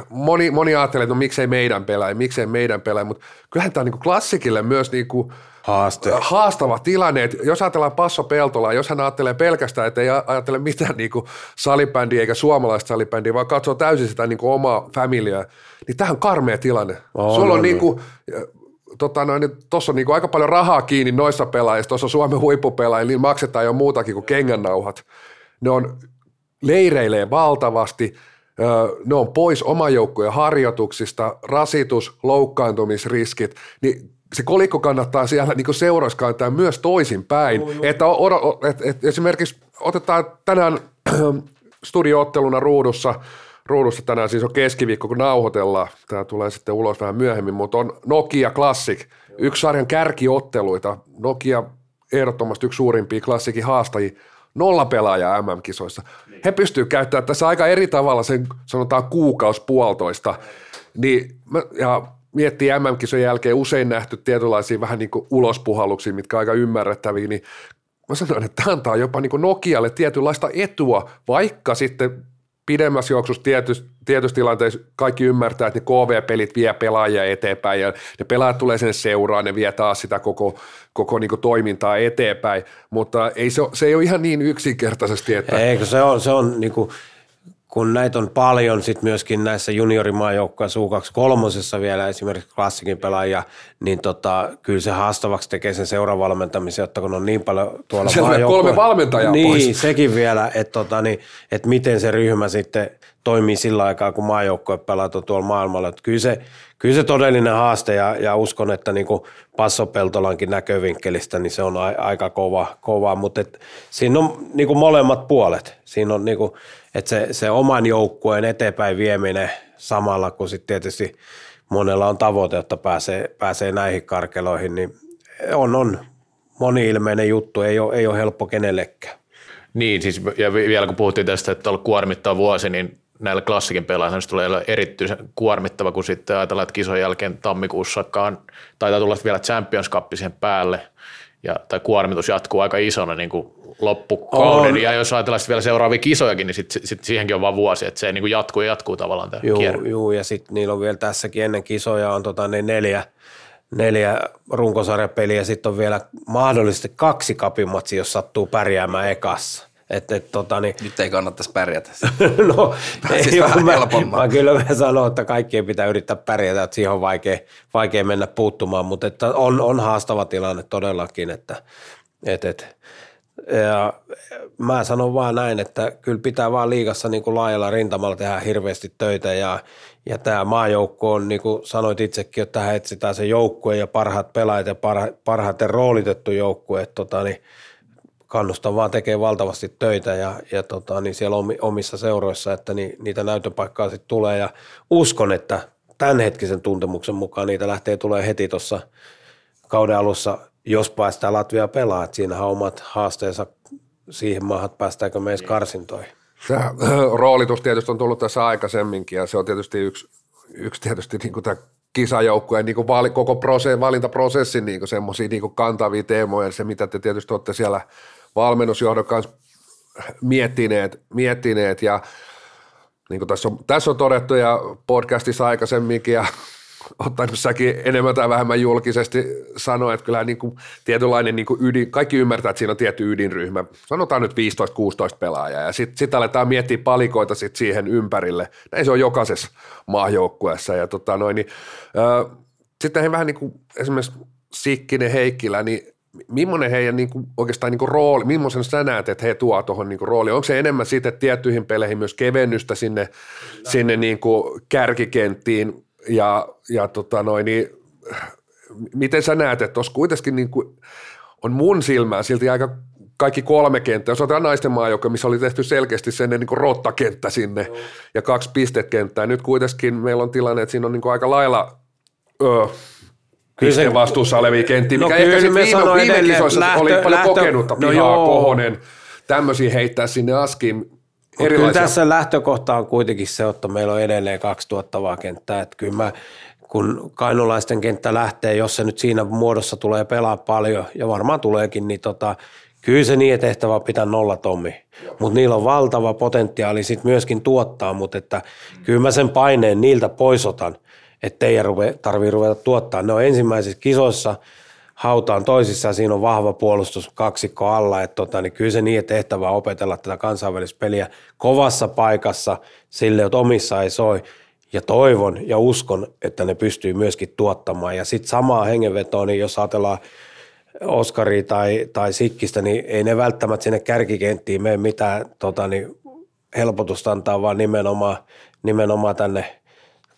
moni, moni ajattelee, että no miksei meidän pelaaja, miksei meidän pelaaja, mutta kyllähän tämä on niin klassikille myös niin kuin Haaste. haastava tilanne. Että jos ajatellaan Passo Peltola, jos hän ajattelee pelkästään, että ei ajattele mitään [laughs] niin kuin salibändiä eikä suomalaista salibändiä, vaan katsoo täysin sitä niin kuin omaa familiaa, niin tähän on karmea tilanne. On, Sulla on, on niin kuin, tota noin, tuossa on niin kuin aika paljon rahaa kiinni noissa pelaajissa, tuossa Suomen huippupelaajilla, niin maksetaan jo muutakin kuin kengännauhat. Ne on leireilee valtavasti, ne on pois oman joukkojen harjoituksista, rasitus, loukkaantumisriskit, niin se kolikko kannattaa siellä niin seuroissa kantaa myös toisinpäin. No, Että, et, et, esimerkiksi otetaan tänään studiootteluna ruudussa, ruudussa tänään siis on keskiviikko, kun nauhoitellaan, tämä tulee sitten ulos vähän myöhemmin, mutta on Nokia Classic, yksi sarjan kärkiotteluita, Nokia ehdottomasti yksi suurimpia klassikin haastajia, nolla pelaajaa MM-kisoissa. Niin. He pystyvät käyttämään tässä aika eri tavalla sen sanotaan kuukaus puolitoista. Niin, ja miettii MM-kisojen jälkeen usein nähty tietynlaisia vähän niin kuin ulospuhalluksia, mitkä on aika ymmärrettäviä, niin mä sanoin, että tämä antaa jopa niin kuin Nokialle tietynlaista etua, vaikka sitten pidemmässä juoksussa tietysti, tietysti tilanteissa kaikki ymmärtää, että ne KV-pelit vie pelaajia eteenpäin ja ne pelaajat tulee sen seuraan, ne vie taas sitä koko, koko niin toimintaa eteenpäin, mutta ei se, se ei ole ihan niin yksinkertaisesti. Että... Eikö se on, se on niin kuin, kun näitä on paljon sit myöskin näissä juniorimaajoukkoissa U23 vielä esimerkiksi klassikin pelaajia, niin tota, kyllä se haastavaksi tekee sen seuravalmentamisen, että kun on niin paljon tuolla Siellä kolme valmentajaa niin, pois. sekin vielä, että, tota, niin, että miten se ryhmä sitten toimii sillä aikaa, kun maajoukkoja pelataan tuolla maailmalla. Että kyllä, se, kyllä se todellinen haaste ja, ja uskon, että niin kuin Passo Peltolankin näkövinkkelistä, niin se on a, aika kova, kova mutta et, siinä on niin kuin molemmat puolet. Siinä on niin kuin, että se, se oman joukkueen eteenpäin vieminen samalla, kun sitten tietysti monella on tavoite, että pääsee, pääsee näihin karkeloihin, niin on, on moni-ilmeinen juttu, ei ole, ei ole helppo kenellekään. Niin, siis ja vielä kun puhuttiin tästä, että on kuormittava vuosi, niin näillä klassikin pelaajilla se tulee erityisen kuormittava, kun sitten ajatellaan, että kisojen jälkeen tammikuussakaan taitaa tulla vielä Champions Cup siihen päälle, ja, tai kuormitus jatkuu aika isona niin kuin loppukauden, on. ja jos ajatellaan vielä seuraavia kisojakin, niin sit, sit siihenkin on vain vuosi, että se niin kuin jatkuu ja jatkuu tavallaan tämä juu, kierre. Juu, ja sitten niillä on vielä tässäkin ennen kisoja on tota, ne neljä, neljä runkosarjapeliä, sitten on vielä mahdollisesti kaksi kapimatsia, jos sattuu pärjäämään ekassa. Et, et, tota, niin, Nyt ei kannattaisi pärjätä. [laughs] no, ei, vähän mä, mä, kyllä mä sanon, että kaikkien pitää yrittää pärjätä, että siihen on vaikea, vaikea mennä puuttumaan, mutta että on, on haastava tilanne todellakin, että et, et, ja mä sanon vaan näin, että kyllä pitää vaan liigassa niin kuin laajalla rintamalla tehdä hirveästi töitä ja, ja tämä maajoukko on, niin kuin sanoit itsekin, että tähän etsitään se joukkue ja parhaat pelaajat ja parha, parhaiten roolitettu joukkue, että tota, niin kannustan vaan tekee valtavasti töitä ja, ja tota, niin siellä omissa seuroissa, että ni, niitä näytöpaikkaa sitten tulee. Ja uskon, että tämänhetkisen tuntemuksen mukaan niitä lähtee tulee heti tuossa kauden alussa, jos päästään Latvia pelaa, että siinähän on omat haasteensa siihen maahan, että päästäänkö me edes karsintoihin. Tämä [clears throat] roolitus tietysti on tullut tässä aikaisemminkin ja se on tietysti yksi, yksi tietysti niin kuin tämä kisajoukkueen niin vaali, koko prose, valintaprosessin niin semmoisia niin kantavia teemoja, se mitä te tietysti olette siellä – valmennusjohdon kanssa miettineet, miettineet ja niin kuin tässä, on, tässä on todettu ja podcastissa aikaisemminkin ja [laughs] ottanut säkin enemmän tai vähemmän julkisesti sanoa, että kyllä niin kuin tietynlainen niin kuin ydin, kaikki ymmärtää, että siinä on tietty ydinryhmä, sanotaan nyt 15-16 pelaajaa ja sitten sit aletaan miettiä palikoita sit siihen ympärille. Näin se on jokaisessa maajoukkueessa ja tota noin, niin, äh, sitten vähän niin kuin esimerkiksi Sikkinen, Heikkilä, niin millainen heidän niin kuin, oikeastaan niin kuin rooli, millaisen sä näet, että he tuo tuohon niin rooliin? Onko se enemmän siitä, että tiettyihin peleihin myös kevennystä sinne, sinne niin kuin kärkikenttiin ja, ja tota noin, niin, miten sä näet, että tuossa kuitenkin niin kuin, on mun silmään silti aika kaikki kolme kenttää, jos otetaan naisten maajoukko, missä oli tehty selkeästi sen niin kuin rottakenttä sinne Joo. ja kaksi pistekenttää. Nyt kuitenkin meillä on tilanne, että siinä on niin kuin aika lailla öö, pisteen vastuussa olevia kenttiä, no mikä ehkä sitten viime, viime kisoissa lähtö, oli paljon lähtö, kokenutta no pihaa, no Kohonen, tämmöisiä heittää sinne askiin. Kyllä tässä lähtökohta on kuitenkin se, että meillä on edelleen 2000 vaan kenttää, että kyllä mä, kun kainulaisten kenttä lähtee, jos se nyt siinä muodossa tulee pelaa paljon, ja varmaan tuleekin, niin tota, kyllä se niin tehtävä pitää nolla tommi. Mutta niillä on valtava potentiaali sitten myöskin tuottaa, mutta että kyllä mä sen paineen niiltä poisotan – että teidän tarvii ruveta tuottaa. Ne on ensimmäisissä kisoissa, hautaan toisissa siinä on vahva puolustus kaksikko alla, että tota, niin kyllä se niin tehtävä opetella tätä kansainvälistä peliä kovassa paikassa sille, että omissa ei soi. Ja toivon ja uskon, että ne pystyy myöskin tuottamaan. Ja sitten samaa hengenvetoa, niin jos ajatellaan Oskari tai, tai Sikkistä, niin ei ne välttämättä sinne kärkikenttiin mene mitään tota, niin helpotusta antaa, vaan nimenomaan, nimenomaan tänne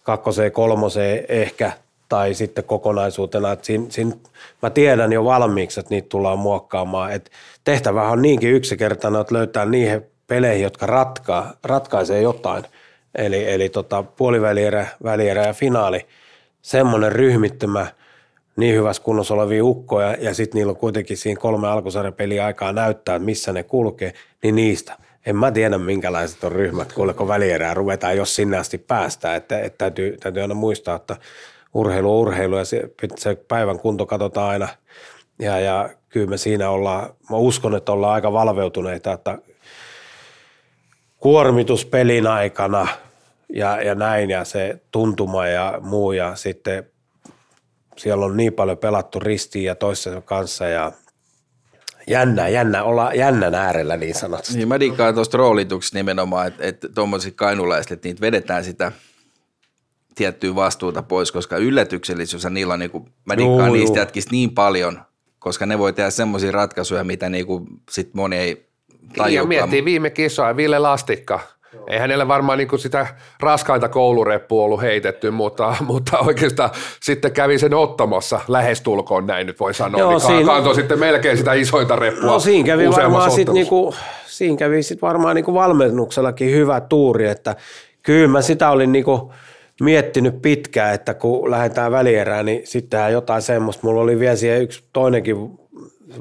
kakkoseen, kolmoseen ehkä, tai sitten kokonaisuutena. Että siinä, siinä, mä tiedän jo valmiiksi, että niitä tullaan muokkaamaan. Et tehtävä on niinkin yksinkertainen, että löytää niihin peleihin, jotka ratkaa, ratkaisee jotain. Eli, eli tota, puolivälierä, välierä ja finaali. Semmoinen ryhmittymä, niin hyvässä kunnossa olevia ukkoja, ja sitten niillä on kuitenkin siinä kolme alkusarjapeliä aikaa näyttää, että missä ne kulkee, niin niistä – en mä tiedä minkälaiset on ryhmät, kuuleko välierää ruvetaan, jos sinne asti päästään. Että, että täytyy, täytyy aina muistaa, että urheilu on urheilu ja se, se päivän kunto katsotaan aina. Ja, ja kyllä me siinä ollaan, mä uskon, että ollaan aika valveutuneita, että kuormitus pelin aikana ja, ja näin ja se tuntuma ja muu ja sitten siellä on niin paljon pelattu ristiin ja toisessa kanssa ja jännä, jännä, olla jännän äärellä niin sanotusti. Niin mä diikkaan tuosta roolituksesta nimenomaan, että, että tuommoiset kainulaiset, että niitä vedetään sitä tiettyä vastuuta pois, koska yllätyksellisyys on niillä, niin kuin, mä diikkaan niistä jätkistä niin paljon, koska ne voi tehdä semmoisia ratkaisuja, mitä niin kuin sit moni ei tajukaan. Ja miettii viime kisoa, Ville Lastikka, ei hänelle varmaan niin kuin sitä raskainta koulureppua ollut heitetty, mutta, [laughs] mutta oikeastaan sitten kävi sen ottamassa lähestulkoon näin nyt voi sanoa, Joo, niin siinä, kantoi sitten melkein sitä isointa reppua No siinä kävi varmaan sitten niinku, siinä kävi sit varmaan niinku valmennuksellakin hyvä tuuri, että kyllä mä sitä olin niinku miettinyt pitkään, että kun lähdetään välierään, niin sittenhän jotain semmoista. Mulla oli vielä siihen yksi toinenkin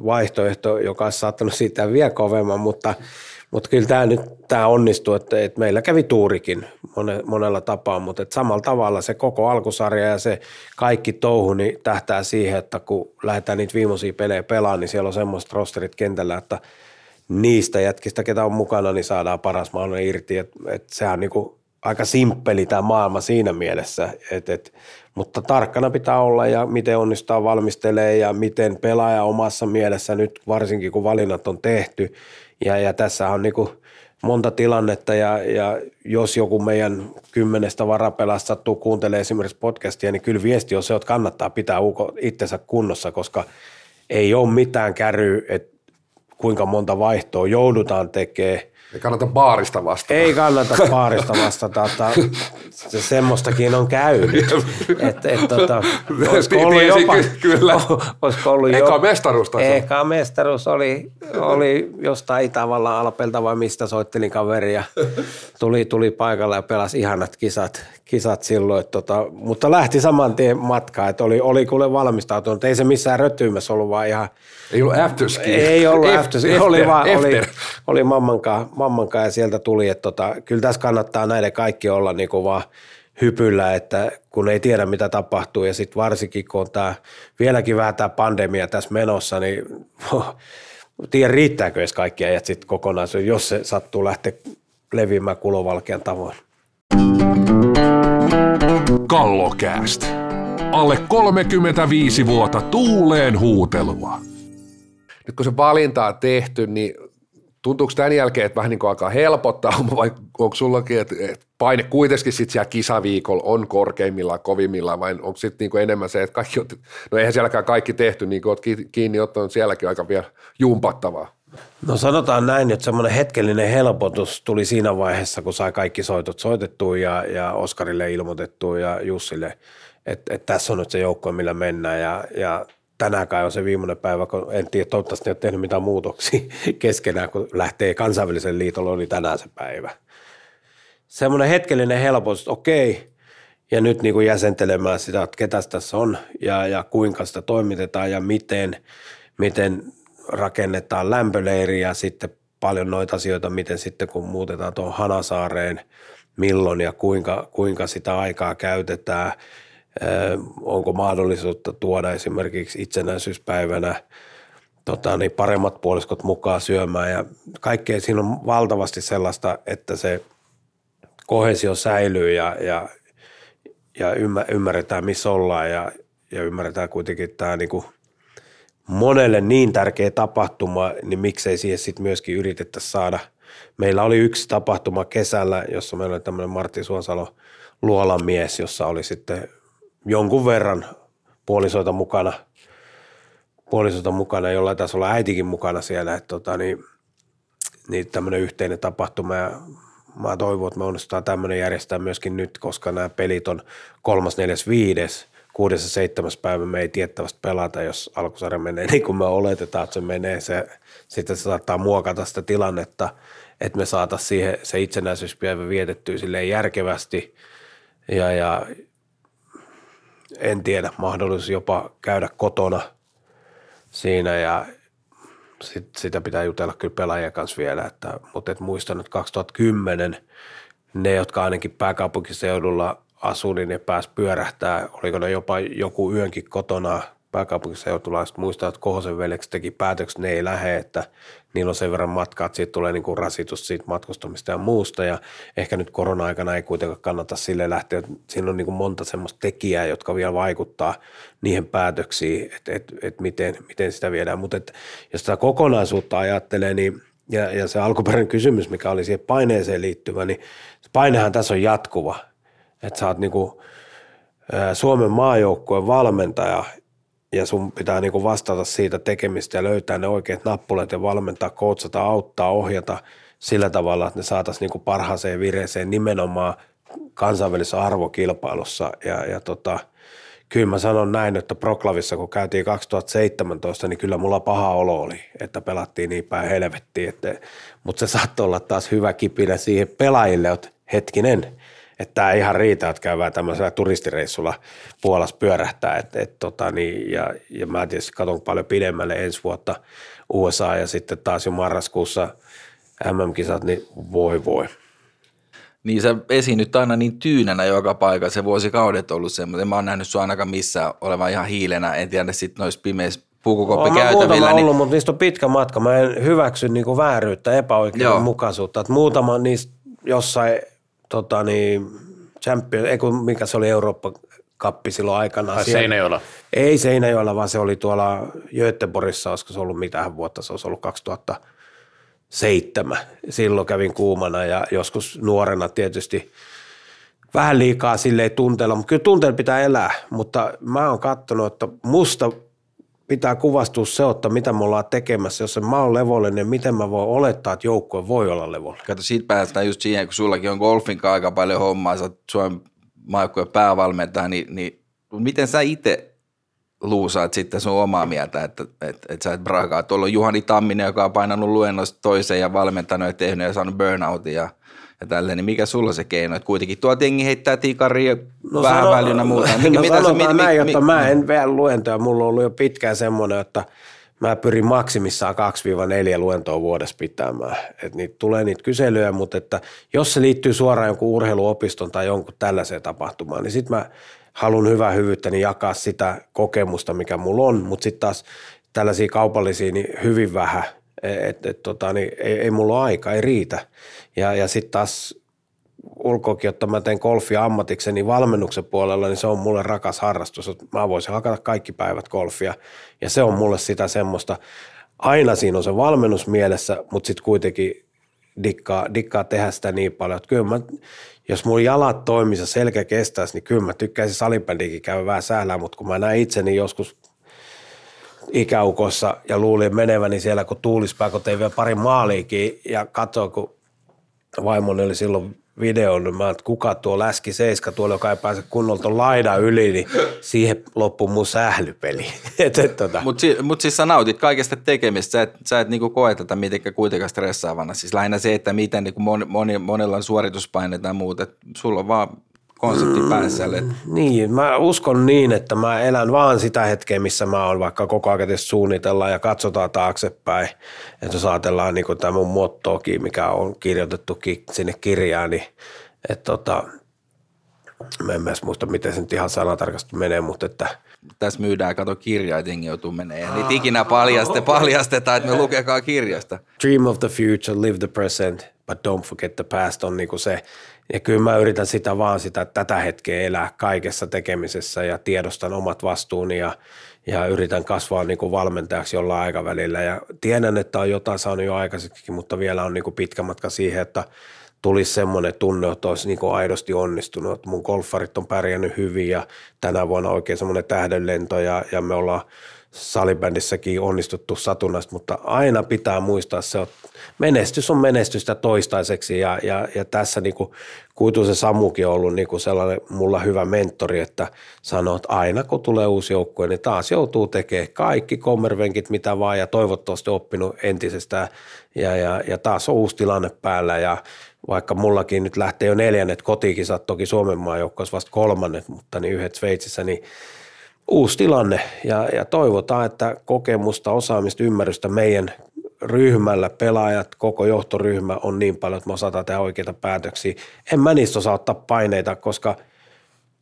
vaihtoehto, joka olisi saattanut siitä vielä kovemman, mutta – mutta kyllä tämä nyt tämä onnistuu, että, että meillä kävi tuurikin mone, monella tapaa, mutta että samalla tavalla se koko alkusarja ja se kaikki touhu niin tähtää siihen, että kun lähdetään niitä viimeisiä pelejä pelaamaan, niin siellä on semmoiset rosterit kentällä, että niistä jätkistä, ketä on mukana, niin saadaan paras mahdollinen irti. Et, et sehän on niinku aika simppeli tämä maailma siinä mielessä, et, et, mutta tarkkana pitää olla ja miten onnistaa valmistelee ja miten pelaaja omassa mielessä nyt, varsinkin kun valinnat on tehty, ja, ja tässä on niin monta tilannetta ja, ja jos joku meidän kymmenestä varapelasta sattuu kuuntelemaan esimerkiksi podcastia, niin kyllä viesti on se, että kannattaa pitää uko itsensä kunnossa, koska ei ole mitään käryä, että kuinka monta vaihtoa joudutaan tekemään ei kannata baarista vastata. Ei kannata baarista vastata. Että se semmoistakin on käynyt. Et, et, tota, [laughs] [laughs] olisiko ollut jopa, kyllä. Olisiko ollut Eka jo, mestaruus Eka mestaruus oli, oli jostain Itävallan alpelta vai mistä soittelin kaveria. Tuli, tuli paikalle ja pelasi ihanat kisat, kisat silloin. Et, tota, mutta lähti saman tien matkaan. Että oli, oli kuule valmistautunut. Ei se missään rötyymässä ollut, vaan ihan – ei ollut afterski. Ei ollut afterski, oli vaan, oli, oli mammankaan, mammankaan ja sieltä tuli, että tota, kyllä tässä kannattaa näiden kaikki olla niinku vaan hypyllä, että kun ei tiedä mitä tapahtuu ja sitten varsinkin kun on tämä vieläkin vähän tämä pandemia tässä menossa, niin [laughs] tiedä riittääkö edes kaikki ajat sitten kokonaisuus, jos se sattuu lähteä leviämään kulovalkean tavoin. Kallokääst. Alle 35 vuotta tuuleen huutelua nyt kun se valinta on tehty, niin tuntuuko tämän jälkeen, että vähän niin kuin alkaa helpottaa, [laughs] vai onko sullakin, että, paine kuitenkin sitten siellä kisaviikolla on korkeimmillaan, kovimmillaan, vai onko sitten niin enemmän se, että kaikki, no eihän sielläkään kaikki tehty, niin kuin olet kiinni ottanut sielläkin aika vielä jumpattavaa. No sanotaan näin, että semmoinen hetkellinen helpotus tuli siinä vaiheessa, kun sai kaikki soitot soitettua ja, ja Oskarille ilmoitettua ja Jussille, että, että tässä on nyt se joukko, millä mennään ja, ja tänään kai on se viimeinen päivä, kun en tiedä, toivottavasti ei ole tehnyt mitään muutoksia [laughs] keskenään, kun lähtee kansainvälisen liitolle, oli tänään se päivä. Semmoinen hetkellinen helpotus, että okei, ja nyt niin kuin jäsentelemään sitä, että ketä tässä on ja, ja kuinka sitä toimitetaan ja miten, miten rakennetaan lämpöleiri ja sitten paljon noita asioita, miten sitten kun muutetaan tuohon Hanasaareen, milloin ja kuinka, kuinka sitä aikaa käytetään – onko mahdollisuutta tuoda esimerkiksi itsenäisyyspäivänä tota, niin paremmat puoliskot mukaan syömään ja kaikkea siinä on valtavasti sellaista, että se kohesio säilyy ja, ja, ja ymmärretään missä ollaan ja, ja ymmärretään kuitenkin tämä niin kuin monelle niin tärkeä tapahtuma, niin miksei siihen sitten myöskin yritettäisiin saada. Meillä oli yksi tapahtuma kesällä, jossa meillä oli tämmöinen Martti Suosalo luolamies, jossa oli sitten jonkun verran puolisoita mukana, puolisoita mukana, jollain tasolla äitikin mukana siellä, että tota, niin, niin tämmöinen yhteinen tapahtuma ja mä toivon, että me onnistutaan tämmöinen järjestää myöskin nyt, koska nämä pelit on kolmas, neljäs, viides, kuudes ja seitsemäs päivä. Me ei tiettävästi pelata, jos alkusarja menee niin kuin me oletetaan, että se menee, se, sitten se saattaa muokata sitä tilannetta, että me saataisiin siihen se itsenäisyyspäivä vietettyä silleen järkevästi. Ja, ja en tiedä, mahdollisuus jopa käydä kotona siinä ja sit, sitä pitää jutella kyllä pelaajien kanssa vielä, että, mutta et muistan, että 2010 ne, jotka ainakin pääkaupunkiseudulla asuu, niin ne pääs pyörähtää, oliko ne jopa joku yönkin kotona pääkaupunkiseutulaiset muistaa, että Kohosen veljeksi teki päätöksen, ne ei lähde, että niillä on sen verran matkaa, että siitä tulee niin kuin rasitus siitä matkustamista ja muusta. Ja ehkä nyt korona-aikana ei kuitenkaan kannata sille lähteä, että siinä on kuin monta semmoista tekijää, jotka vielä vaikuttaa niihin päätöksiin, että, että, että miten, miten sitä viedään. Mutta jos sitä kokonaisuutta ajattelee, niin ja, ja se alkuperäinen kysymys, mikä oli siihen paineeseen liittyvä, niin painehan tässä on jatkuva. Että sä oot niin kuin, Suomen maajoukkueen valmentaja ja sun pitää niinku vastata siitä tekemistä ja löytää ne oikeat nappulat ja valmentaa, koutsata, auttaa, ohjata sillä tavalla, että ne saataisiin niinku parhaaseen vireeseen nimenomaan kansainvälisessä arvokilpailussa. Ja, ja tota, kyllä mä sanon näin, että Proklavissa kun käytiin 2017, niin kyllä mulla paha olo oli, että pelattiin niin päin helvettiin. Että, mutta se saattoi olla taas hyvä kipinä siihen pelaajille, että hetkinen – että tämä ei ihan riitä, että käydään tämmöisellä turistireissulla Puolassa pyörähtää. Et, et, tota, niin, ja, ja mä tietysti katson paljon pidemmälle ensi vuotta USA ja sitten taas jo marraskuussa MM-kisat, niin voi voi. Niin sä esiinnyt aina niin tyynänä joka paikassa, se vuosikaudet ollut semmoinen. Mä oon nähnyt sua ainakaan missään olevan ihan hiilenä, en tiedä sitten noissa pimeissä pukukoppikäytävillä. Mä niin... ollut, mutta niistä on pitkä matka. Mä en hyväksy niinku vääryyttä, epäoikeudenmukaisuutta. Että muutama niistä jossain tota niin, champion, ei kun mikä se oli Eurooppa kappi silloin aikana. Ai Seinäjoella? Ei Seinäjoella, vaan se oli tuolla Göteborgissa, olisiko se ollut mitään vuotta, se olisi ollut 2007. Silloin kävin kuumana ja joskus nuorena tietysti vähän liikaa silleen tunteella, mutta kyllä tunteella pitää elää, mutta mä oon katsonut, että musta pitää kuvastua se, että mitä me ollaan tekemässä. Jos mä oon levollinen, niin miten mä voin olettaa, että joukkue voi olla levollinen. Kato, siitä päästään just siihen, kun sullakin on golfin aika paljon hommaa, sä oot Suomen maajoukkueen päävalmentaja, niin, niin miten sä itse luusaat sitten sun omaa mieltä, että, että, että sä et brakaa. Tuolla on Juhani Tamminen, joka on painanut luennosta toiseen ja valmentanut ja tehnyt ja saanut burnoutin ja ja tälleen, niin mikä sulla se keino? Että kuitenkin tuo jengi heittää tikaria no vähän sano, välillä muuta. Mikä, no mitä sanotaan se, näin, mi, mi, mä en vielä luentoja. Mulla on ollut jo pitkään semmoinen, että mä pyrin maksimissaan 2-4 luentoa vuodessa pitämään. Et niitä tulee niitä kyselyjä, mutta että jos se liittyy suoraan jonkun urheiluopiston tai jonkun tällaiseen tapahtumaan, niin sitten mä haluan hyvää hyvyyttä niin jakaa sitä kokemusta, mikä mulla on, mutta sitten taas tällaisia kaupallisia niin hyvin vähän – että et, tota, niin ei, ei mulla ole aika, ei riitä. Ja, ja sitten taas ulkoakin, että mä teen golfia ammatikseni niin valmennuksen puolella, niin se on mulle rakas harrastus. Mä voisin hakata kaikki päivät golfia ja se on mulle sitä semmoista, aina siinä on se valmennus mielessä, mutta sitten kuitenkin dikkaa, dikkaa tehdä sitä niin paljon, että kyllä mä, jos mun jalat toimisi ja selkä kestäisi, niin kyllä mä tykkäisin salibändikin käydä vähän sählää, mutta kun mä näen itseni joskus ikäukossa ja luulin meneväni siellä, kun tuulispää, kun tein vielä pari maaliikin ja katsoin, kun vaimoni oli silloin video, niin mä että kuka tuo läski seiska tuolla, joka ei pääse kunnolla laidan yli, niin siihen loppui mun sählypeli. [laughs] tota. Mutta si, mut siis sä nautit kaikesta tekemistä, sä et, sä et niinku koe tätä mitenkään kuitenkaan stressaavana. Siis lähinnä se, että miten niinku moni, moni, monella on suorituspaineita ja muuta, sulla on vaan konsepti päässä. Mm, niin, mä uskon niin, että mä elän vaan sitä hetkeä, missä mä oon, vaikka koko ajan suunnitellaan ja katsotaan taaksepäin. Että jos ajatellaan niin tämä mun mottokin, mikä on kirjoitettukin sinne kirjaan, niin että tota, mä en edes muista, miten se nyt ihan sanatarkasti menee, mutta että – tässä myydään, kato kirjaa, että jengi joutuu menee. Ja niitä ikinä paljaste, paljastetaan, että me lukekaa kirjasta. Dream of the future, live the present, but don't forget the past on niinku se, ja kyllä mä yritän sitä vaan sitä tätä hetkeä elää kaikessa tekemisessä ja tiedostan omat vastuuni ja, ja yritän kasvaa niin kuin valmentajaksi jollain aikavälillä. Ja tiedän, että on jotain saanut jo aikaiseksi, mutta vielä on niin kuin pitkä matka siihen, että tulisi semmoinen tunne, että olisi niin kuin aidosti onnistunut. Että mun golfarit on pärjännyt hyvin ja tänä vuonna oikein semmoinen tähdenlento ja, ja me ollaan – salibändissäkin onnistuttu satunnaista, mutta aina pitää muistaa se, että menestys on menestystä toistaiseksi. Ja, ja, ja tässä niin kuin Kuitusen Samukin on ollut niin sellainen mulla hyvä mentori, että sanoo, että aina kun tulee uusi joukkue, niin taas joutuu tekemään kaikki kommervenkit mitä vaan ja toivottavasti oppinut entisestään. Ja, ja, ja taas on uusi tilanne päällä ja vaikka mullakin nyt lähtee jo neljännet kotikisat, toki Suomen maajoukkoissa vasta kolmannet, mutta niin yhdet Sveitsissä, niin uusi tilanne ja, ja toivotaan, että kokemusta, osaamista, ymmärrystä meidän ryhmällä, pelaajat, koko johtoryhmä on niin paljon, että me osataan tehdä oikeita päätöksiä. En mä niistä osaa ottaa paineita, koska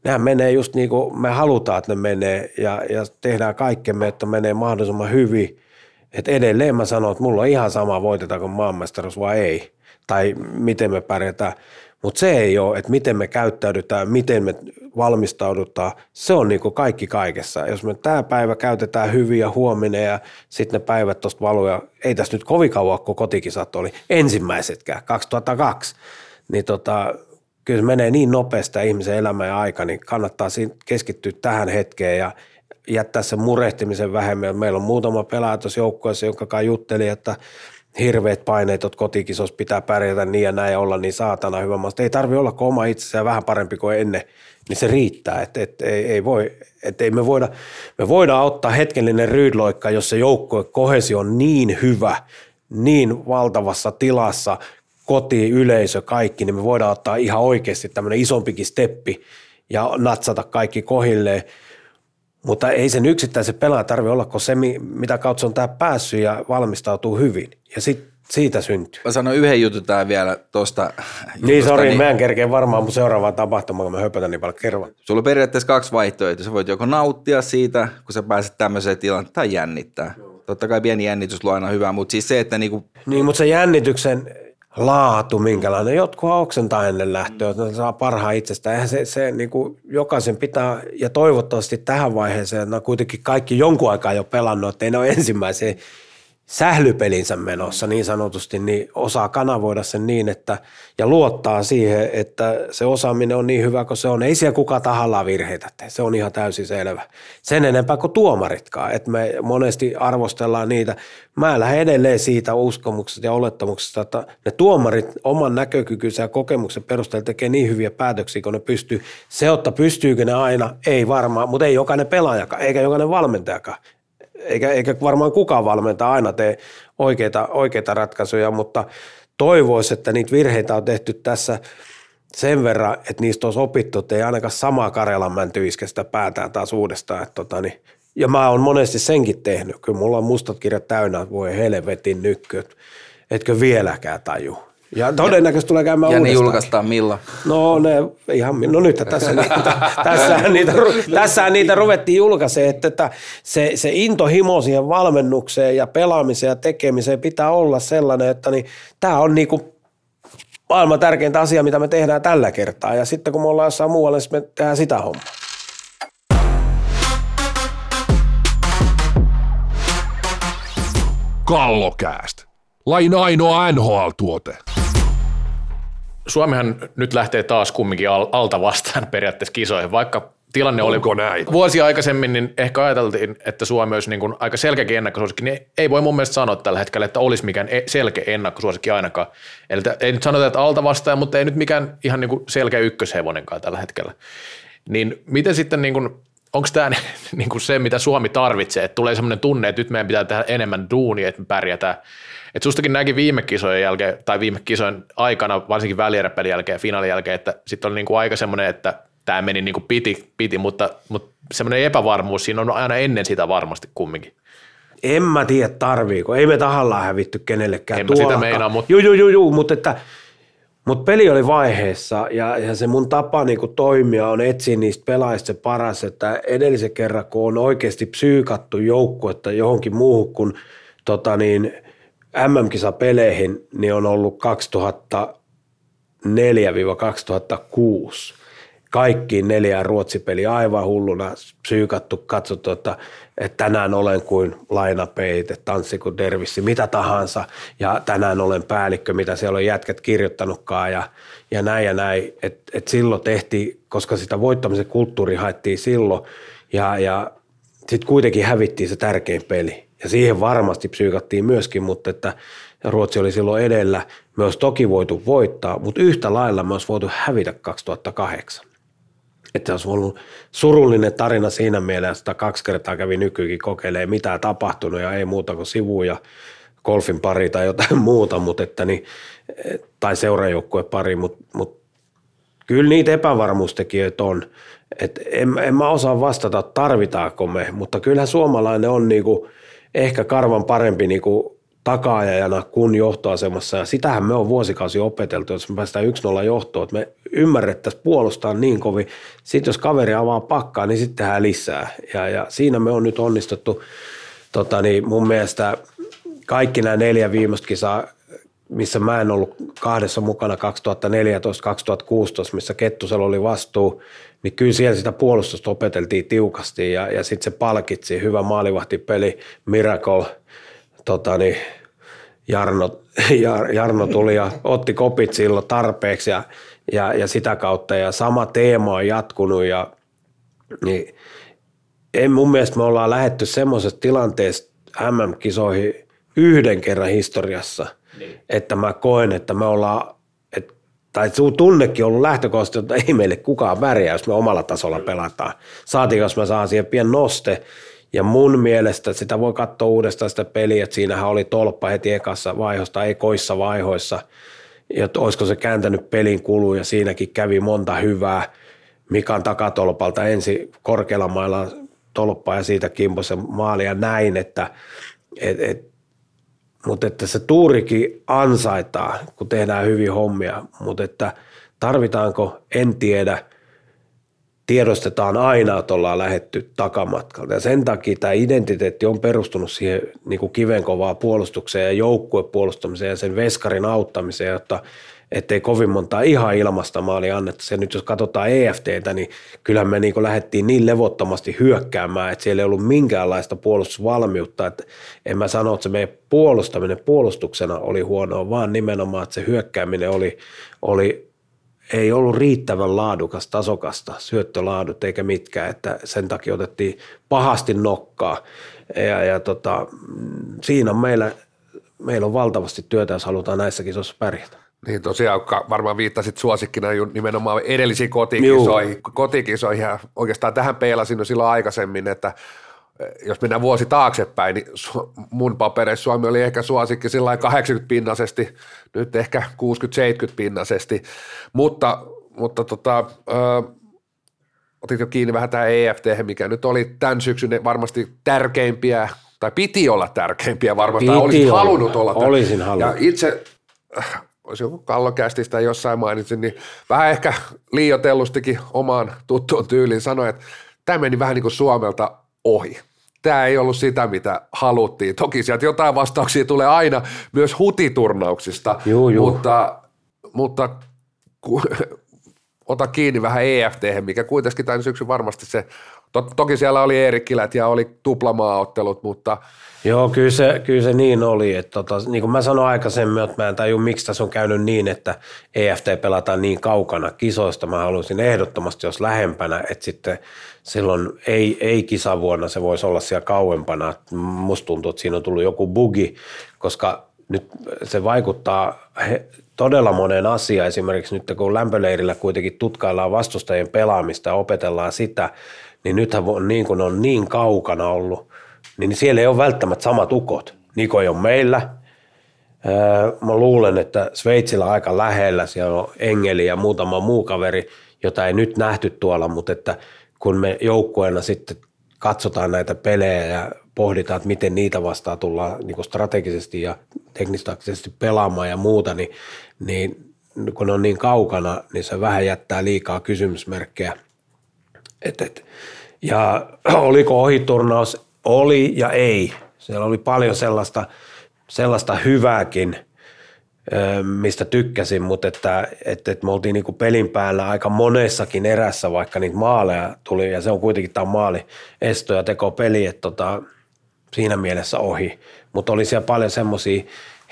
nehän menee just niin kuin me halutaan, että ne menee ja, ja tehdään kaikkemme, että menee mahdollisimman hyvin. Et edelleen mä sanon, että mulla on ihan sama voitetaanko maailmanmestaruus vai ei, tai miten me pärjätään. Mutta se ei ole, että miten me käyttäydytään, miten me valmistaudutaan, se on niin kuin kaikki kaikessa. Jos me tämä päivä käytetään hyvin ja huominen ja sitten ne päivät tuosta valuja, ei tässä nyt kovin kauan, kun kotikisat oli ensimmäisetkään, 2002, niin tota, kyllä se menee niin nopeasti ihmisen elämä ja aika, niin kannattaa keskittyä tähän hetkeen ja jättää sen murehtimisen vähemmän. Meillä on muutama pelaaja jonka kanssa jutteli, että hirveät paineet, että kotikisossa pitää pärjätä niin ja näin ja olla niin saatana hyvä. Mutta ei tarvi olla oma itsensä vähän parempi kuin ennen, niin se riittää. Et, et, ei, ei voi, et ei me, voida, me voidaan ottaa hetkellinen ryydloikka, jos se joukkue kohesi on niin hyvä, niin valtavassa tilassa, koti, yleisö, kaikki, niin me voidaan ottaa ihan oikeasti tämmöinen isompikin steppi ja natsata kaikki kohilleen. Mutta ei sen yksittäisen pelaajan tarvitse olla, kun se, mitä kautta se on tähän päässyt ja valmistautuu hyvin. Ja sit siitä syntyy. Mä sanon yhden jutun tää vielä tuosta. Niin, sori, niin... mä en kerkeä varmaan mun seuraavaan tapahtumaan, kun mä höpötän niin paljon kerran. Sulla on periaatteessa kaksi vaihtoehtoa. Sä voit joko nauttia siitä, kun sä pääset tämmöiseen tilanteeseen, tai jännittää. Totta kai pieni jännitys luo aina hyvää, mutta siis se, että niinku... Niin, mutta se jännityksen laatu, minkälainen. Jotkut oksentaa ennen lähtöä, että ne saa parhaan itsestään. Eihän se, se niin kuin jokaisen pitää, ja toivottavasti tähän vaiheeseen, että kuitenkin kaikki jonkun aikaa jo pelannut, että ei ne ole ensimmäisiä sählypelinsä menossa niin sanotusti, niin osaa kanavoida sen niin, että ja luottaa siihen, että se osaaminen on niin hyvä kuin se on. Ei siellä kuka tahallaan virheitä tee, se on ihan täysin selvä. Sen enempää kuin tuomaritkaan, että me monesti arvostellaan niitä. Mä lähden edelleen siitä uskomuksesta ja olettamuksesta, että ne tuomarit oman näkökykynsä ja kokemuksen perusteella tekee niin hyviä päätöksiä, kun ne pystyy. Se, että pystyykö ne aina, ei varmaan, mutta ei jokainen pelaajakaan, eikä jokainen valmentajakaan eikä, eikä varmaan kukaan valmenta aina tee oikeita, oikeita ratkaisuja, mutta toivoisi, että niitä virheitä on tehty tässä sen verran, että niistä olisi opittu, että ei ainakaan samaa Karjalan mänty iske sitä päätään taas uudestaan. Että tota, niin, ja mä oon monesti senkin tehnyt. Kyllä mulla on mustat kirjat täynnä, voi helvetin nykky, etkö vieläkään taju. Ja todennäköisesti tulee käymään Ja ne julkaistaan milloin? No ne, ihan, no nyt tässä, niitä, [laughs] tässähän, niitä, tässähän niitä ruvettiin julkaisemaan, että, että se, se intohimo siihen valmennukseen ja pelaamiseen ja tekemiseen pitää olla sellainen, että niin, tämä on niinku maailman tärkeintä asia, mitä me tehdään tällä kertaa. Ja sitten kun me ollaan jossain muualla, niin me tehdään sitä hommaa. Kallokääst. Lain ainoa NHL-tuote. Suomihan nyt lähtee taas kumminkin alta vastaan [laughs] periaatteessa kisoihin, vaikka tilanne Onko oli näin? vuosi aikaisemmin, niin ehkä ajateltiin, että Suomi olisi niin kuin aika selkeäkin ennakkosuosikki, niin ei voi mun mielestä sanoa tällä hetkellä, että olisi mikään e- selkeä ennakkosuosikki ainakaan. Eli ei nyt sanota, että alta vastaan, mutta ei nyt mikään ihan niin kuin selkeä ykköshevonenkaan tällä hetkellä. Niin miten sitten, niin kuin, onko tämä [laughs] niin kuin se, mitä Suomi tarvitsee, että tulee sellainen tunne, että nyt meidän pitää tehdä enemmän duunia, että me pärjätään – et sustakin näki viime kisojen jälkeen, tai viime kisojen aikana, varsinkin välieräpelin jälkeen ja finaalin jälkeen, että sitten oli niinku aika semmoinen, että tämä meni niinku piti, piti, mutta, mutta semmoinen epävarmuus siinä on aina ennen sitä varmasti kumminkin. En mä tiedä tarviiko, ei me tahallaan hävitty kenellekään En mä sitä meinaa, mutta... Juu, juu, juu, juu mutta että mutta peli oli vaiheessa ja, ja se mun tapa niinku toimia on etsiä niistä pelaajista se paras, että edellisen kerran kun on oikeasti psyykattu joukkuetta johonkin muuhun kuin tota niin, MM-kisapeleihin niin on ollut 2004-2006. Kaikkiin neljään ruotsipeli aivan hulluna psyykattu, katsottu, että, että tänään olen kuin lainapeite, tanssi kuin dervissi, mitä tahansa. Ja tänään olen päällikkö, mitä siellä on jätkät kirjoittanutkaan ja, ja näin ja näin. Et, et silloin tehtiin, koska sitä voittamisen kulttuuri haettiin silloin ja, ja sitten kuitenkin hävittiin se tärkein peli ja siihen varmasti psyykattiin myöskin, mutta että Ruotsi oli silloin edellä. Olisi toki voitu voittaa, mutta yhtä lailla olisi voitu hävitä 2008. Että olisi ollut surullinen tarina siinä mielessä, että kaksi kertaa kävi nykyykin kokeilemaan, mitä tapahtunut ja ei muuta kuin sivuja, golfin pari tai jotain [laughs] muuta, mutta että niin, tai seurajoukkue pari, mutta, mutta kyllä niitä epävarmuustekijöitä on. Et en, en mä osaa vastata, tarvitaanko me, mutta kyllähän suomalainen on niinku – ehkä karvan parempi niin kuin takaajana kuin johtoasemassa. Ja sitähän me on vuosikausi opeteltu, jos me päästään 1-0 johtoon, että me ymmärrettäisiin puolustaa niin kovin. Sitten jos kaveri avaa pakkaa, niin sitten tehdään lisää. Ja, ja siinä me on nyt onnistuttu tota niin, mun mielestä kaikki nämä neljä viimeistä kisaa, missä mä en ollut kahdessa mukana 2014-2016, missä Kettusella oli vastuu, niin kyllä siellä sitä puolustusta opeteltiin tiukasti ja, ja sitten se palkitsi. Hyvä maalivahtipeli, Miracle, tota niin, Jarno, [laughs] Jarno tuli ja otti kopit silloin tarpeeksi ja, ja, ja sitä kautta. Ja sama teema on jatkunut ja niin en mun mielestä me ollaan lähetty semmoisesta tilanteesta MM-kisoihin yhden kerran historiassa, niin. että mä koen, että me ollaan, tai tunnekin on ollut lähtökohtaisesti, että ei meille kukaan värjää, jos me omalla tasolla pelataan. Saatiin, jos mä saan siihen pien noste, ja mun mielestä sitä voi katsoa uudestaan sitä peliä, että siinähän oli tolppa heti ekassa vaihossa, ei koissa vaihoissa, ja olisiko se kääntänyt pelin kulu, ja siinäkin kävi monta hyvää. Mikan takatolpalta. Ensi korkealla mailla tolppaa ja siitä kimposen maali ja näin, että et, et, mutta että se tuurikin ansaitaan, kun tehdään hyvin hommia, mutta että tarvitaanko, en tiedä, tiedostetaan aina, että ollaan lähetty takamatkalta. Ja sen takia tämä identiteetti on perustunut siihen niin kuin kivenkovaa puolustukseen ja joukkuepuolustamiseen ja sen veskarin auttamiseen, jotta ettei kovin monta ihan ilmasta maalia annettu. Se nyt jos katsotaan EFTtä, niin kyllähän me niin lähdettiin niin levottomasti hyökkäämään, että siellä ei ollut minkäänlaista puolustusvalmiutta. Että en mä sano, että se meidän puolustaminen puolustuksena oli huonoa, vaan nimenomaan, että se hyökkääminen oli, oli ei ollut riittävän laadukas, tasokasta, syöttölaadut eikä mitkään, että sen takia otettiin pahasti nokkaa. Ja, ja tota, siinä on meillä, meillä on valtavasti työtä, jos halutaan näissä kisoissa pärjätä. Niin tosiaan, varmaan viittasit suosikkina nimenomaan edellisiin kotikisoihin, Juu. kotikisoihin ja oikeastaan tähän peilasin jo silloin aikaisemmin, että jos mennään vuosi taaksepäin, niin mun papereissa Suomi oli ehkä suosikki sillä 80 pinnasesti, nyt ehkä 60-70 pinnasesti, mutta, mutta tota, ö, otit jo kiinni vähän tähän EFT, mikä nyt oli tämän syksyn varmasti tärkeimpiä, tai piti olla tärkeimpiä varmasti, piti tai olisit olla. halunnut olla. Olisin halunnut. Ja itse olisi joku kallokästistä jossain mainitsin, niin vähän ehkä liiotellustikin omaan tuttuun tyyliin sanoi, että tämä meni vähän niin kuin Suomelta ohi. Tämä ei ollut sitä, mitä haluttiin. Toki sieltä jotain vastauksia tulee aina myös hutiturnauksista, juu, juu. mutta, mutta ku, [laughs] ota kiinni vähän EFT, mikä kuitenkin tämän syksyn varmasti se, to, toki siellä oli Eerikkilät ja oli tuplamaaottelut, mutta – Joo, kyllä se, kyllä se niin oli. Että tota, niin kuin mä sanoin aikaisemmin, että mä en tajua, miksi tässä on käynyt niin, että EFT pelataan niin kaukana kisoista. Mä haluaisin ehdottomasti, jos lähempänä, että sitten silloin ei, ei kisavuonna se voisi olla siellä kauempana. Musta tuntuu, että siinä on tullut joku bugi, koska nyt se vaikuttaa he, todella moneen asiaan. Esimerkiksi nyt kun lämpöleirillä kuitenkin tutkaillaan vastustajien pelaamista ja opetellaan sitä, niin nythän on niin kuin on niin kaukana ollut – niin siellä ei ole välttämättä samat ukot. Niko ei ole meillä. Mä luulen, että Sveitsillä on aika lähellä, siellä on Engeli ja muutama muu kaveri, jota ei nyt nähty tuolla, mutta että kun me joukkueena sitten katsotaan näitä pelejä ja pohditaan, että miten niitä vastaan tullaan niin strategisesti ja teknisesti pelaamaan ja muuta, niin, niin kun ne on niin kaukana, niin se vähän jättää liikaa kysymysmerkkejä. Et, et, ja [clears throat] oliko ohiturnaus? Oli ja ei. Siellä oli paljon sellaista, sellaista hyvääkin, mistä tykkäsin, mutta että, että, että me oltiin niin pelin päällä aika monessakin erässä, vaikka niitä maaleja tuli, ja se on kuitenkin tämä maali esto ja teko peli, että tota, siinä mielessä ohi. Mutta oli siellä paljon semmoisia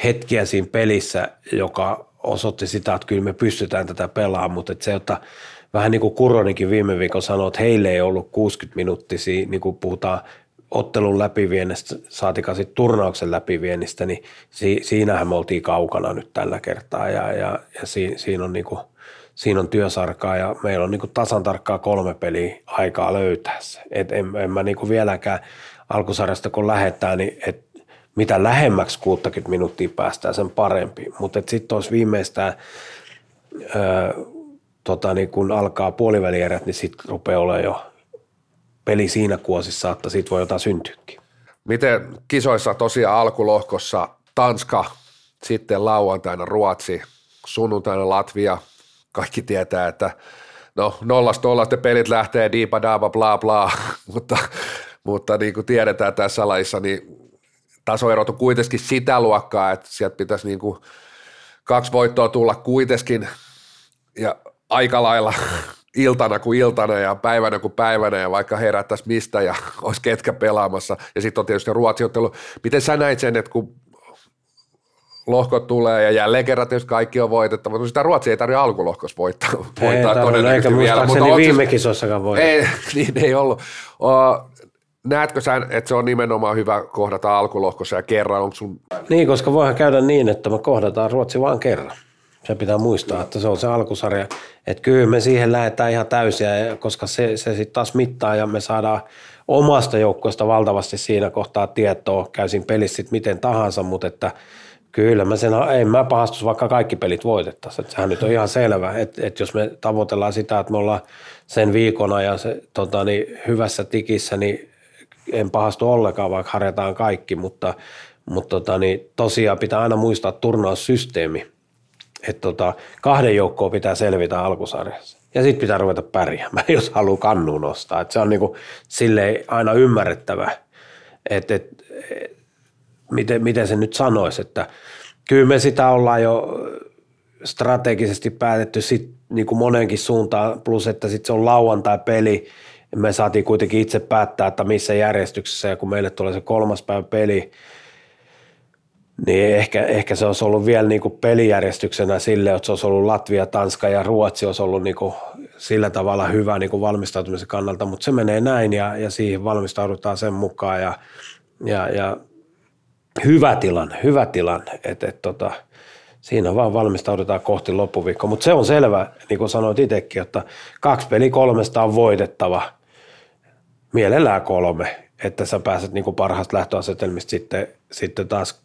hetkiä siinä pelissä, joka osoitti sitä, että kyllä me pystytään tätä pelaamaan, mutta että se, että vähän niin kuin Kuronikin viime viikolla sanoi, että heille ei ollut 60 minuuttisia, niin kuin puhutaan ottelun läpiviennistä, saatika sitten turnauksen läpiviennistä, niin si, siinähän me oltiin kaukana nyt tällä kertaa ja, ja, ja si, siinä, on niinku, siinä on työsarkaa ja meillä on niinku tasan tarkkaa kolme peliä aikaa löytää se. Et en, en mä niinku vieläkään alkusarjasta kun lähdetään, niin et mitä lähemmäksi 60 minuuttia päästään, sen parempi. Mutta sitten olisi viimeistään, ö, tota, niin kun alkaa puolivälierät, niin sitten rupeaa olemaan jo peli siinä kuosissa, että siitä voi jotain syntyäkin. Miten kisoissa tosiaan alkulohkossa Tanska, sitten lauantaina Ruotsi, sunnuntaina Latvia. Kaikki tietää, että no nollasta nollasta pelit lähtee diipa daaba bla bla, [laughs] mutta, mutta niin kuin tiedetään tässä lajissa, niin tasoerot on kuitenkin sitä luokkaa, että sieltä pitäisi niin kuin kaksi voittoa tulla kuitenkin ja aika lailla iltana kuin iltana ja päivänä kuin päivänä ja vaikka herättäisi mistä ja [laughs] olisi ketkä pelaamassa. Ja sitten on tietysti Ruotsiottelu. Miten sä näit sen, että kun lohkot tulee ja jälleen kerran jos kaikki on voitettava, mutta sitä Ruotsia ei tarvitse alkulohkossa voittaa, ei voittaa todennäköisesti vielä. Mutta viime kisossakaan voi. Ei, [laughs] niin ei ollut. O, näetkö sä, että se on nimenomaan hyvä kohdata alkulohkossa ja kerran? Onko sun... Niin, koska voihan käydä niin, että me kohdataan Ruotsi vain kerran. Se pitää muistaa, että se on se alkusarja. Että kyllä me siihen lähdetään ihan täysiä, koska se, se sitten taas mittaa ja me saadaan omasta joukkueesta valtavasti siinä kohtaa tietoa. Käysin pelissä sitten miten tahansa, mutta että kyllä mä sen, ei mä pahastus vaikka kaikki pelit voitettaisiin. Että sehän nyt on ihan selvä, että, että jos me tavoitellaan sitä, että me ollaan sen viikona ja se, tota, niin hyvässä tikissä, niin en pahastu ollenkaan, vaikka harjataan kaikki, mutta, mutta tota, niin tosiaan pitää aina muistaa turnaussysteemi että tota, kahden joukkoon pitää selvitä alkusarjassa. Ja sitten pitää ruveta pärjäämään, [laughs] jos haluaa kannuun nostaa. Et se on niinku silleen aina ymmärrettävä, että et, et, miten, miten se nyt sanoisi, että kyllä me sitä ollaan jo strategisesti päätetty sit niin kuin monenkin suuntaan, plus että sitten se on lauantai-peli, me saatiin kuitenkin itse päättää, että missä järjestyksessä, ja kun meille tulee se kolmas päivä peli, niin ehkä, ehkä se olisi ollut vielä niin kuin pelijärjestyksenä sille, että se olisi ollut Latvia, Tanska ja Ruotsi olisi ollut niin kuin sillä tavalla hyvä niin kuin valmistautumisen kannalta, mutta se menee näin ja, ja siihen valmistaudutaan sen mukaan ja, ja, ja hyvä tilanne, hyvä tilanne, että et, tota, siinä vaan valmistaudutaan kohti loppuviikkoa, mutta se on selvä, niin kuin sanoit itsekin, että kaksi peli kolmesta on voitettava, mielellään kolme, että sä pääset niin kuin parhaasta lähtöasetelmista sitten, sitten taas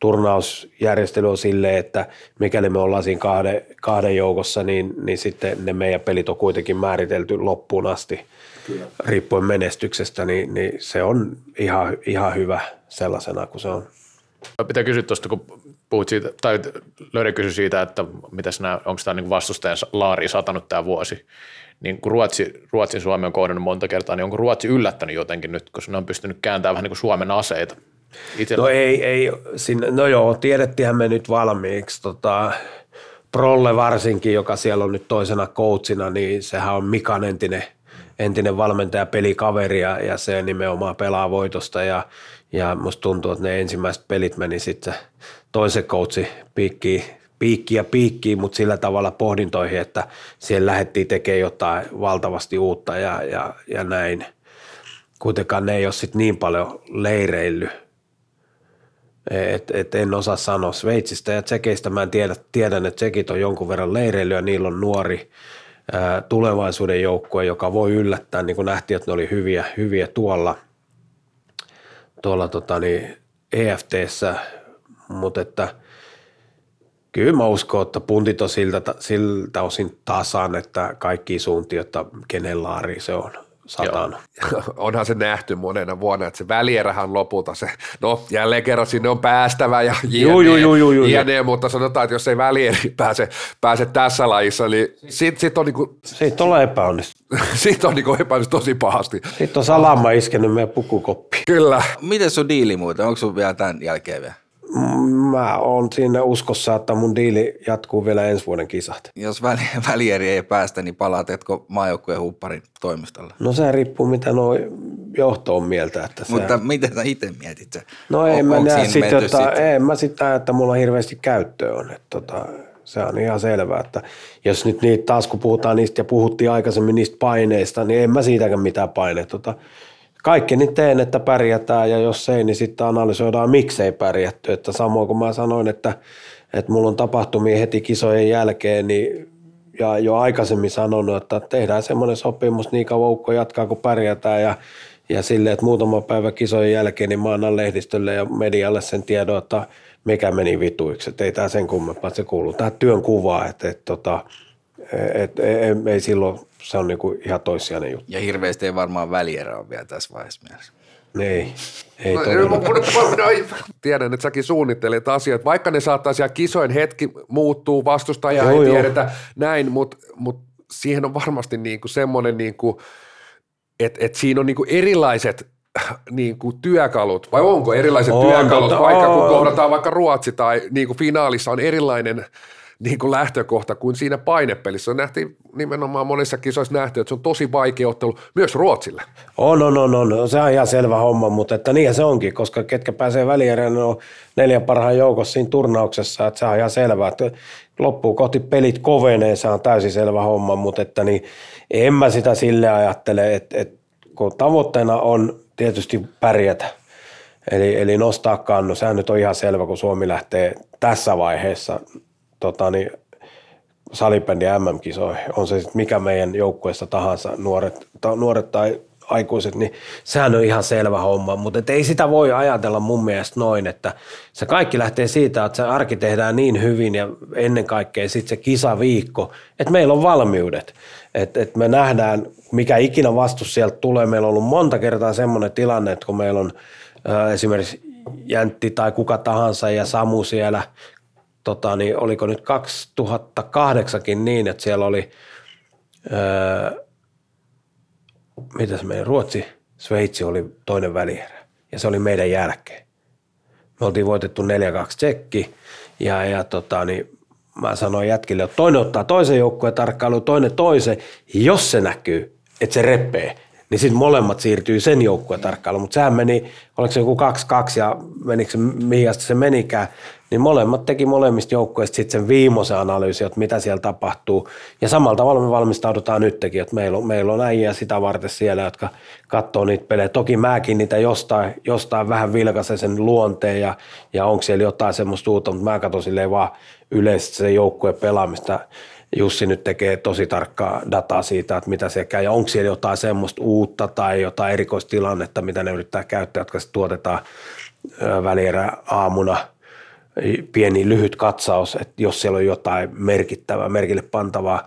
turnausjärjestely on silleen, että mikäli me ollaan siinä kahden, kahden joukossa, niin, niin sitten ne meidän pelit on kuitenkin määritelty loppuun asti. Kyllä. Riippuen menestyksestä, niin, niin se on ihan, ihan hyvä sellaisena kuin se on. Pitää kysyä tuosta, kun puhut siitä, tai Löydä kysyi siitä, että mitäs nämä, onko tämä niin vastustajan laari satanut tämä vuosi. Niin kun Ruotsi, Ruotsin Suomi on kohdannut monta kertaa, niin onko Ruotsi yllättänyt jotenkin nyt, koska ne on pystynyt kääntämään vähän niin kuin Suomen aseita Itellä. No ei, ei sinne, no joo, tiedettiinhän me nyt valmiiksi. Tota, Prolle varsinkin, joka siellä on nyt toisena coachina, niin sehän on Mikan entinen, entinen valmentaja, pelikaveri ja, ja se nimenomaan pelaa voitosta ja, ja musta tuntuu, että ne ensimmäiset pelit meni sitten toisen coachi piikkiin, piikki ja piikki, mutta sillä tavalla pohdintoihin, että siellä lähdettiin tekemään jotain valtavasti uutta ja, ja, ja näin. Kuitenkaan ne ei ole sitten niin paljon leireillyt et, et en osaa sanoa Sveitsistä ja Tsekeistä. Mä en tiedä, tiedän, että Tsekit on jonkun verran leireilyä, niillä on nuori ää, tulevaisuuden joukkue, joka voi yllättää, niin kuin nähtiin, että ne oli hyviä, hyviä tuolla, tuolla tota niin, EFTssä, mutta että kyllä mä uskon, että puntit on siltä, siltä osin tasan, että kaikki suuntiin, että kenen laari se on sataan. [laughs] Onhan se nähty monena vuonna, että se välierähän lopulta se, no jälleen kerran sinne on päästävä ja jne, juu, juu, juu, juu, jne mutta sanotaan, että jos ei välieri pääse, pääse tässä lajissa, niin sitten sit on niinku... Siitä on epäonnistu. [laughs] sitten on niinku epäonnistu tosi pahasti. Sitten on salama iskenyt meidän pukukoppi. Kyllä. Miten sun diili muuten? Onko sun vielä tämän jälkeen vielä? Mä oon siinä uskossa, että mun diili jatkuu vielä ensi vuoden kisat. Jos väli, [laughs] välieri ei päästä, niin palautetko maajoukkueen hupparin toimistolle? No se riippuu, mitä nuo johto on mieltä. Että se... Mutta miten sä itse mietit se? No en mä näe sit, että, sit? en mä sitä, että mulla hirveästi käyttöä on. Että tota, se on ihan selvää, että jos nyt niitä taas kun puhutaan niistä ja puhuttiin aikaisemmin niistä paineista, niin en mä siitäkään mitään paineita. Tota, kaikki niin teen, että pärjätään ja jos ei, niin sitten analysoidaan miksei pärjätty. Että samoin kuin mä sanoin, että, että mulla on tapahtumia heti kisojen jälkeen, niin ja jo aikaisemmin sanonut, että tehdään semmoinen sopimus niin kauan jatkaa, kun pärjätään ja, ja silleen, että muutama päivä kisojen jälkeen, niin mä annan lehdistölle ja medialle sen tiedon, että mikä meni vituiksi, että ei tämä sen kummempaa, se kuuluu tähän työn kuvaan, että, että, että, että ei, ei silloin se on niin kuin ihan toissijainen juttu. Ja hirveästi ei varmaan välierä ole vielä tässä vaiheessa mielessä. Niin. Ei No, todella. Tiedän, että säkin suunnittelet asiat, vaikka ne saattaa siellä kisoin hetki muuttuu, vastustaja Joo, ei joo. tiedetä näin, mutta mut siihen on varmasti niinku semmoinen, niinku, että et siinä on niinku erilaiset niinku työkalut, vai onko erilaiset On, työkalut, totta, vaikka kun kohdataan vaikka Ruotsi tai niinku finaalissa on erilainen niinku lähtökohta kuin siinä painepelissä. Nähtiin nimenomaan monissa kisoissa nähty, että se on tosi vaikea ottelu myös Ruotsille. On, on, on, on. Se on ihan selvä homma, mutta että niinhän se onkin, koska ketkä pääsee välierään, ne on neljän parhaan joukossa siinä turnauksessa, että se on ihan selvää. Että loppuun kohti pelit kovenee, se on täysin selvä homma, mutta että niin, en mä sitä sille ajattele, että, että kun tavoitteena on tietysti pärjätä, eli, eli nostaa kannu, sehän nyt on ihan selvä, kun Suomi lähtee tässä vaiheessa tota niin, salibändi MM-kisoihin, on se sitten mikä meidän joukkueessa tahansa, nuoret, ta, nuoret tai aikuiset, niin sehän on ihan selvä homma, mutta ei sitä voi ajatella mun mielestä noin, että se kaikki lähtee siitä, että se arki tehdään niin hyvin ja ennen kaikkea sitten se kisaviikko, että meillä on valmiudet, että et me nähdään, mikä ikinä vastus sieltä tulee. Meillä on ollut monta kertaa semmoinen tilanne, että kun meillä on esimerkiksi Jäntti tai kuka tahansa ja Samu siellä, tota, niin oliko nyt 2008kin niin, että siellä oli, ää, mitä se meni, Ruotsi, Sveitsi oli toinen välierä ja se oli meidän jälkeen. Me oltiin voitettu 4-2 tsekki ja, ja tota, niin mä sanoin jätkille, että toinen ottaa toisen joukkueen tarkkailuun, toinen toisen. Jos se näkyy, että se repee, niin sitten molemmat siirtyy sen joukkueen tarkkailuun. Mutta sehän meni, oliko se joku 2-2 ja menikö se, mihin asti se menikään, niin molemmat teki molemmista joukkueista sitten sen viimeisen analyysin, että mitä siellä tapahtuu. Ja samalla tavalla me valmistaudutaan nytkin, että meillä on, meillä on äijä sitä varten siellä, jotka katsoo niitä pelejä. Toki mäkin niitä jostain, jostain vähän vilkaisen sen luonteen ja, ja onko siellä jotain semmoista uutta, mutta mä katson silleen vaan yleisesti se joukkueen pelaamista. Jussi nyt tekee tosi tarkkaa dataa siitä, että mitä se käy ja onko siellä jotain semmoista uutta tai jotain erikoistilannetta, mitä ne yrittää käyttää, jotka sitten tuotetaan välierä aamuna pieni lyhyt katsaus, että jos siellä on jotain merkittävää, merkille pantavaa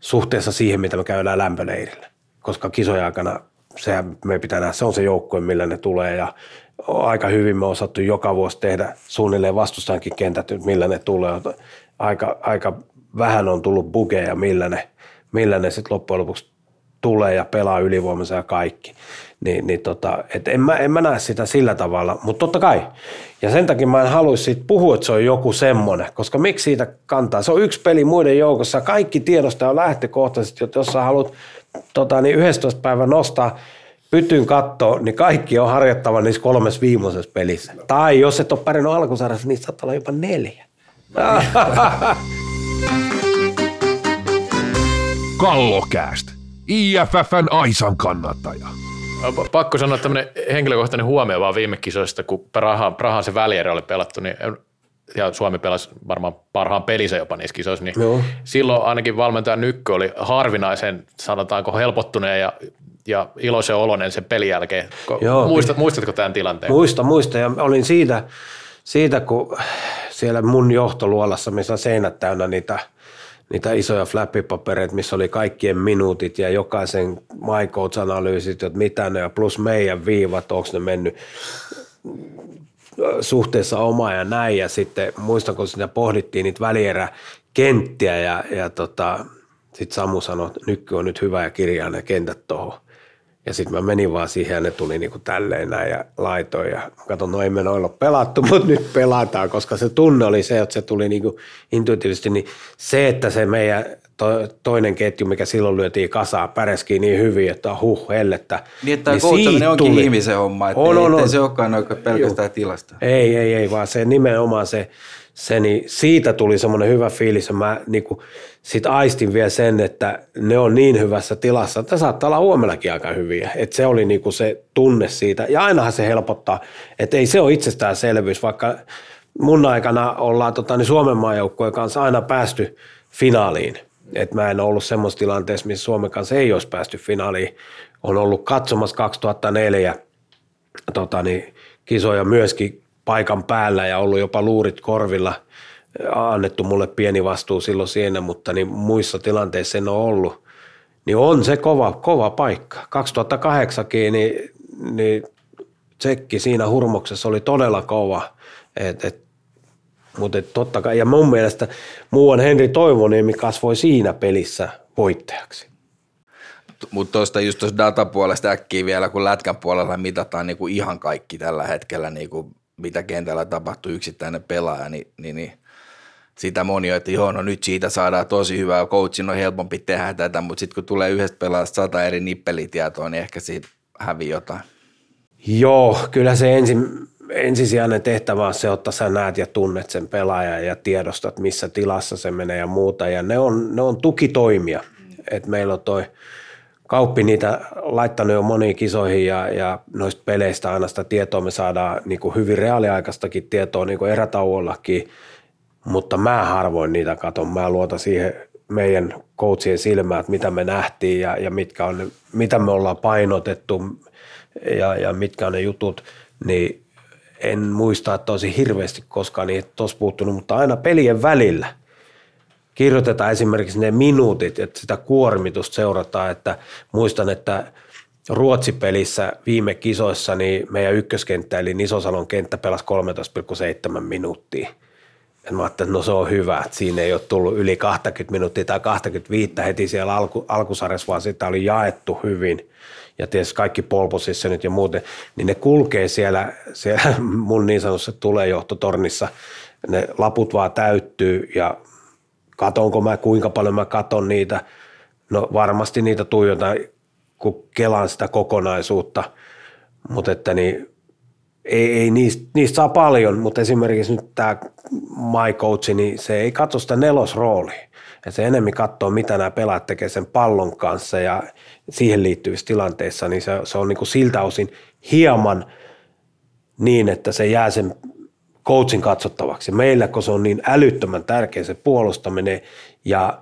suhteessa siihen, mitä me käydään lämpöleirillä. Koska kisojen aikana sehän me pitää nähdä, se on se joukkue, millä ne tulee ja aika hyvin me on osattu joka vuosi tehdä suunnilleen vastustajankin kentät, millä ne tulee. Aika, aika vähän on tullut bugeja, millä ne, millä ne sitten loppujen lopuksi tulee ja pelaa ylivoimansa ja kaikki. Niin, niin tota, et en, mä, en mä näe sitä sillä tavalla, mutta totta kai. Ja sen takia mä en haluaisi siitä puhua, että se on joku semmoinen, koska miksi siitä kantaa? Se on yksi peli muiden joukossa, kaikki tiedosta on lähtökohtaisesti, että jos sä haluat tota, niin 11 päivän nostaa pytyn kattoon, niin kaikki on harjoittava niissä kolmessa viimeisessä pelissä. Tai jos et ole pärjännyt alkusarjassa, niin saattaa olla jopa neljä. [laughs] Kallokääst. IFFn Aisan kannattaja. Pa- Pakko sanoa tämmöinen henkilökohtainen huomio vaan viime kisoista, kun Praha, Prahan se välierä oli pelattu, niin ja Suomi pelasi varmaan parhaan pelinsä jopa niissä kisoissa, niin Joo. silloin ainakin valmentaja Nykkö oli harvinaisen, sanotaanko helpottuneen ja, ja iloisen oloinen sen pelin jälkeen. Joo. Muistat, muistatko tämän tilanteen? Muista, muista. Ja olin siitä, siitä, kun siellä mun johtoluolassa, missä on seinät täynnä niitä, niitä isoja flappipapereita, missä oli kaikkien minuutit ja jokaisen my analyysit, että mitä ne, ja plus meidän viivat, onko ne mennyt suhteessa omaa ja näin. Ja sitten muistan, kun sitä pohdittiin niitä välieräkenttiä ja, ja tota, sitten Samu sanoi, että nyky on nyt hyvä ja kirjaa ne kentät tuohon. Ja sitten mä menin vaan siihen ja ne tuli niinku tälleen näin ja laitoin ja katson, no ei me noilla ole pelattu, [laughs] mutta nyt pelataan, koska se tunne oli se, että se tuli niinku intuitiivisesti, niin se, että se meidän to, toinen ketju, mikä silloin lyötiin kasaan, pärjäski niin hyvin, että huh, hellettä. Niin, että siitä coachaminen onkin tuli- ihmisen homma, että On, on, ei, on. se olekaan pelkästään tilasta. Ei, ei, ei, vaan se nimenomaan se, se niin siitä tuli semmoinen hyvä fiilis ja mä niin kuin, sit aistin vielä sen, että ne on niin hyvässä tilassa, että saattaa olla huomellakin aika hyviä. Et se oli niin kuin se tunne siitä ja ainahan se helpottaa, että ei se ole itsestäänselvyys, vaikka mun aikana ollaan tota, niin Suomen maajoukkueen kanssa aina päästy finaaliin. Et mä en ollut semmoisessa tilanteessa, missä Suomen kanssa ei olisi päästy finaaliin. On ollut katsomassa 2004 tota, niin, kisoja myöskin paikan päällä ja ollut jopa luurit korvilla. Annettu mulle pieni vastuu silloin siinä, mutta niin muissa tilanteissa en ole ollut. Niin on se kova, kova paikka. 2008 niin, niin tsekki siinä hurmoksessa oli todella kova. Et, et, mutta et totta kai, ja mun mielestä muuan Henri Toivoniemi kasvoi siinä pelissä voittajaksi. Mutta tuosta just tuosta datapuolesta äkkiä vielä, kun lätkän puolella mitataan niin kuin ihan kaikki tällä hetkellä, niin kuin mitä kentällä tapahtuu yksittäinen pelaaja, niin, niin, niin sitä moni on, että joo, no nyt siitä saadaan tosi hyvää, coachin on helpompi tehdä tätä, mutta sitten kun tulee yhdestä pelaajasta sata eri nippelitietoa, niin ehkä siitä hävii jotain. Joo, kyllä se ensin, ensisijainen tehtävä on se, että sä näet ja tunnet sen pelaajan ja tiedostat, missä tilassa se menee ja muuta. Ja ne on, ne on tukitoimia. Et meillä on toi Kauppi niitä laittanut jo moniin kisoihin ja, ja noista peleistä aina sitä tietoa me saadaan niin kuin hyvin reaaliaikaistakin tietoa niin kuin erätauollakin, mutta mä harvoin niitä katon. Mä luotan siihen meidän coachien silmään, että mitä me nähtiin ja, ja mitkä on, mitä me ollaan painotettu ja, ja mitkä on ne jutut, niin en muista, että olisi hirveästi koskaan niitä tuossa puuttunut, mutta aina pelien välillä – kirjoitetaan esimerkiksi ne minuutit, että sitä kuormitusta seurataan, että muistan, että Ruotsipelissä viime kisoissa niin meidän ykköskenttä eli Nisosalon kenttä pelasi 13,7 minuuttia. Ja mä ajattelin, että no se on hyvä, että siinä ei ole tullut yli 20 minuuttia tai 25 heti siellä alku, alkusarjassa, vaan sitä oli jaettu hyvin. Ja tietysti kaikki polposissa nyt ja muuten, niin ne kulkee siellä, siellä mun niin sanotussa tulejohtotornissa. Ne laput vaan täyttyy ja katonko mä, kuinka paljon mä katon niitä. No varmasti niitä tuijotan, kun kelaan sitä kokonaisuutta, mutta että niin, ei, ei niistä, niistä, saa paljon, mutta esimerkiksi nyt tämä my coach, niin se ei katso sitä nelosroolia. Ja se enemmän katsoo, mitä nämä pelaat tekee sen pallon kanssa ja siihen liittyvissä tilanteissa, niin se, se on niin kuin siltä osin hieman niin, että se jää sen coachin katsottavaksi. Meillä, kun se on niin älyttömän tärkeä se puolustaminen ja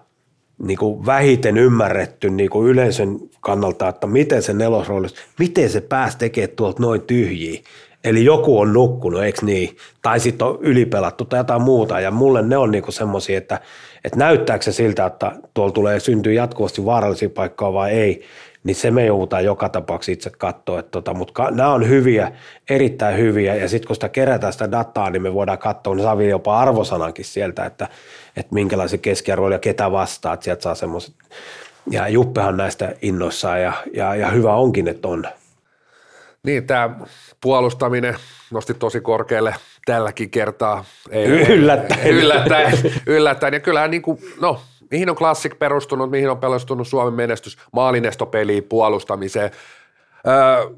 niin kuin vähiten ymmärretty niin kuin yleisön kannalta, että miten se nelosrooli, miten se pääsi tekemään tuolta noin tyhjiä. Eli joku on nukkunut, eikö niin? Tai sitten on ylipelattu tai jotain muuta. Ja mulle ne on niinku semmoisia, että, että näyttääkö se siltä, että tuolla tulee syntyä jatkuvasti vaarallisia paikkoja vai ei niin se me joudutaan joka tapauksessa itse katsoa. Että tota, mutta nämä on hyviä, erittäin hyviä, ja sitten kun sitä kerätään sitä dataa, niin me voidaan katsoa, niin saa jopa arvosanankin sieltä, että, että minkälaisen keskiarvo ja ketä vastaa, että sieltä saa semmoiset. Ja Juppehan näistä innoissaan, ja, ja, ja hyvä onkin, että on. Niin, tämä puolustaminen nosti tosi korkealle tälläkin kertaa. Ei, yllättäen. yllättäen. yllättäen. Ja kyllähän niin kuin, no, mihin on Classic perustunut, mihin on perustunut Suomen menestys maalinestopeliin, puolustamiseen. Öö,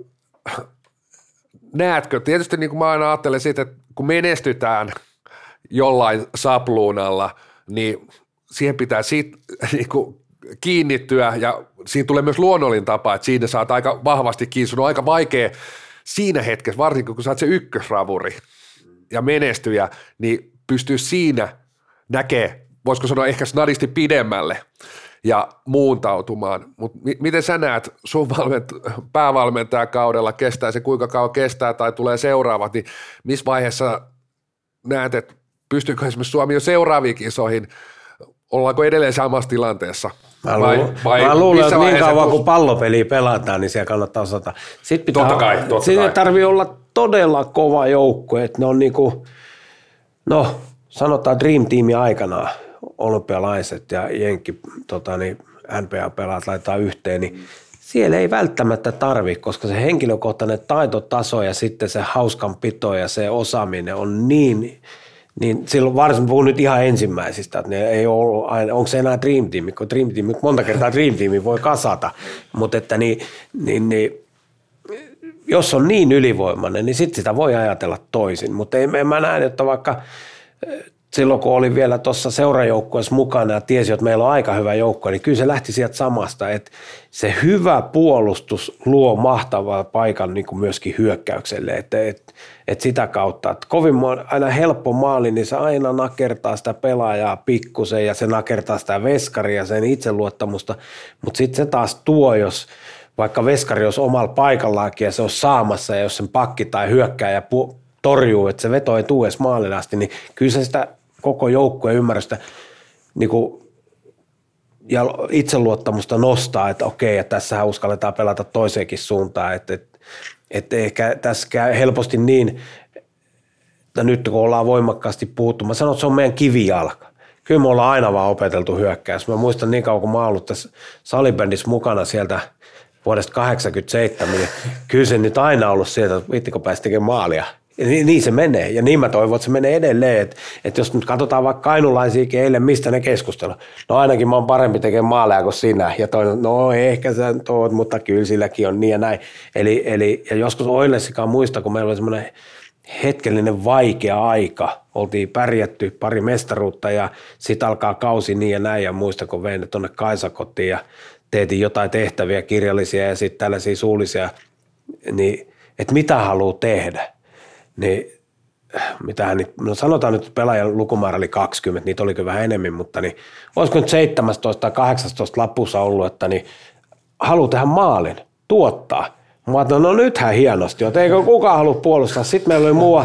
näetkö, tietysti niin kuin mä aina ajattelen siitä, että kun menestytään jollain sapluunalla, niin siihen pitää siitä, niin kuin kiinnittyä ja siinä tulee myös luonnollinen tapa, että siinä saat aika vahvasti kiinni. Sun on aika vaikea siinä hetkessä, varsinkin kun sä oot se ykkösravuri ja menestyjä, niin pystyy siinä näkee voisiko sanoa ehkä snadisti pidemmälle ja muuntautumaan. Mutta mi- miten sä näet sun valment- päävalmentajakaudella, kestää se kuinka kauan kestää tai tulee seuraavat, niin missä vaiheessa näet, että pystyykö esimerkiksi Suomi jo seuraaviin kisoihin, ollaanko edelleen samassa tilanteessa? Mä, vai, lu- vai mä luulen, että niin kauan kun pallopeliä pelataan, niin siellä kannattaa osata. Sitten pitää, totta kai, totta kai. tarvii olla todella kova joukko, että ne on niinku, no sanotaan Dream Teamin aikanaan, olympialaiset ja Jenkki tota, niin NPA-pelaat laittaa yhteen, niin siellä ei välttämättä tarvi, koska se henkilökohtainen taitotaso ja sitten se hauskanpito ja se osaaminen on niin, niin silloin varsin puhun nyt ihan ensimmäisistä, että ne ei ole aina, onko se enää Dream Team, kun Dream Team, monta kertaa Dream Team voi kasata, mutta että niin, niin, niin jos on niin ylivoimainen, niin sitten sitä voi ajatella toisin, mutta en, en mä näe, että vaikka silloin kun oli vielä tuossa seurajoukkueessa mukana ja tiesi, että meillä on aika hyvä joukko, niin kyllä se lähti sieltä samasta, että se hyvä puolustus luo mahtavaa paikan niin kuin myöskin hyökkäykselle, että, että, että sitä kautta, että kovin aina helppo maali, niin se aina nakertaa sitä pelaajaa pikkusen ja se nakertaa sitä veskaria, sen itseluottamusta, mutta sitten se taas tuo, jos vaikka veskari olisi omalla paikallaankin ja se on saamassa ja jos sen pakki tai hyökkää pu- torjuu, että se veto ei tule edes maalin asti, niin kyllä se sitä koko joukkueen ymmärrystä niin kuin, ja itseluottamusta nostaa, että okei, että tässä uskalletaan pelata toiseenkin suuntaan, että, että, Että ehkä tässä käy helposti niin, että nyt kun ollaan voimakkaasti puhuttu, mä sanon, että se on meidän kivijalka. Kyllä me ollaan aina vaan opeteltu hyökkäys. Mä muistan niin kauan, kun mä oon ollut tässä salibändissä mukana sieltä vuodesta 87, niin kyllä se nyt aina ollut sieltä, että vittikö pääsi tekemään maalia. Niin, niin, se menee, ja niin mä toivon, että se menee edelleen. Että, että jos nyt katsotaan vaikka kainulaisiakin eilen, mistä ne keskustella. No ainakin mä oon parempi tekemään maaleja kuin sinä. Ja toinen, no ehkä sä oot, mutta kyllä silläkin on niin ja näin. Eli, eli ja joskus Oilesikaan muista, kun meillä oli semmoinen hetkellinen vaikea aika. Oltiin pärjätty pari mestaruutta ja sitten alkaa kausi niin ja näin. Ja muista, kun vein tuonne Kaisakotiin ja teetin jotain tehtäviä kirjallisia ja sitten tällaisia suullisia, niin että mitä haluaa tehdä, niin mitähän niin, no sanotaan nyt, pelaajan lukumäärä oli 20, niitä oli vähän enemmän, mutta niin, olisiko nyt 17 tai 18 lapussa ollut, että niin, haluaa tehdä maalin, tuottaa. Mä ajattelin, no nythän hienosti, että eikö kukaan halua puolustaa. Sitten meillä oli muu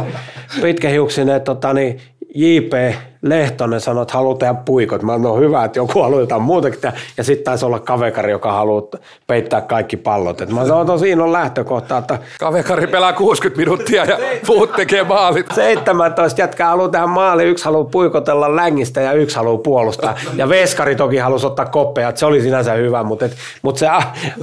pitkähiuksinen tota, niin, J.P. Lehtonen sanoi, että haluaa tehdä puikot. Mä no hyvä, että joku haluaa jotain muutakin tehdä. Ja sitten taisi olla kavekari, joka haluaa peittää kaikki pallot. Et mä sanoin, että siinä on lähtökohta. Että [laughs] kavekari pelaa 60 minuuttia ja [laughs] puut tekee maalit. 17 jätkää haluaa tehdä maali, yksi haluaa puikotella längistä ja yksi haluaa puolustaa. Ja Veskari toki halusi ottaa koppeja, että se oli sinänsä hyvä, mutta, et, mutta se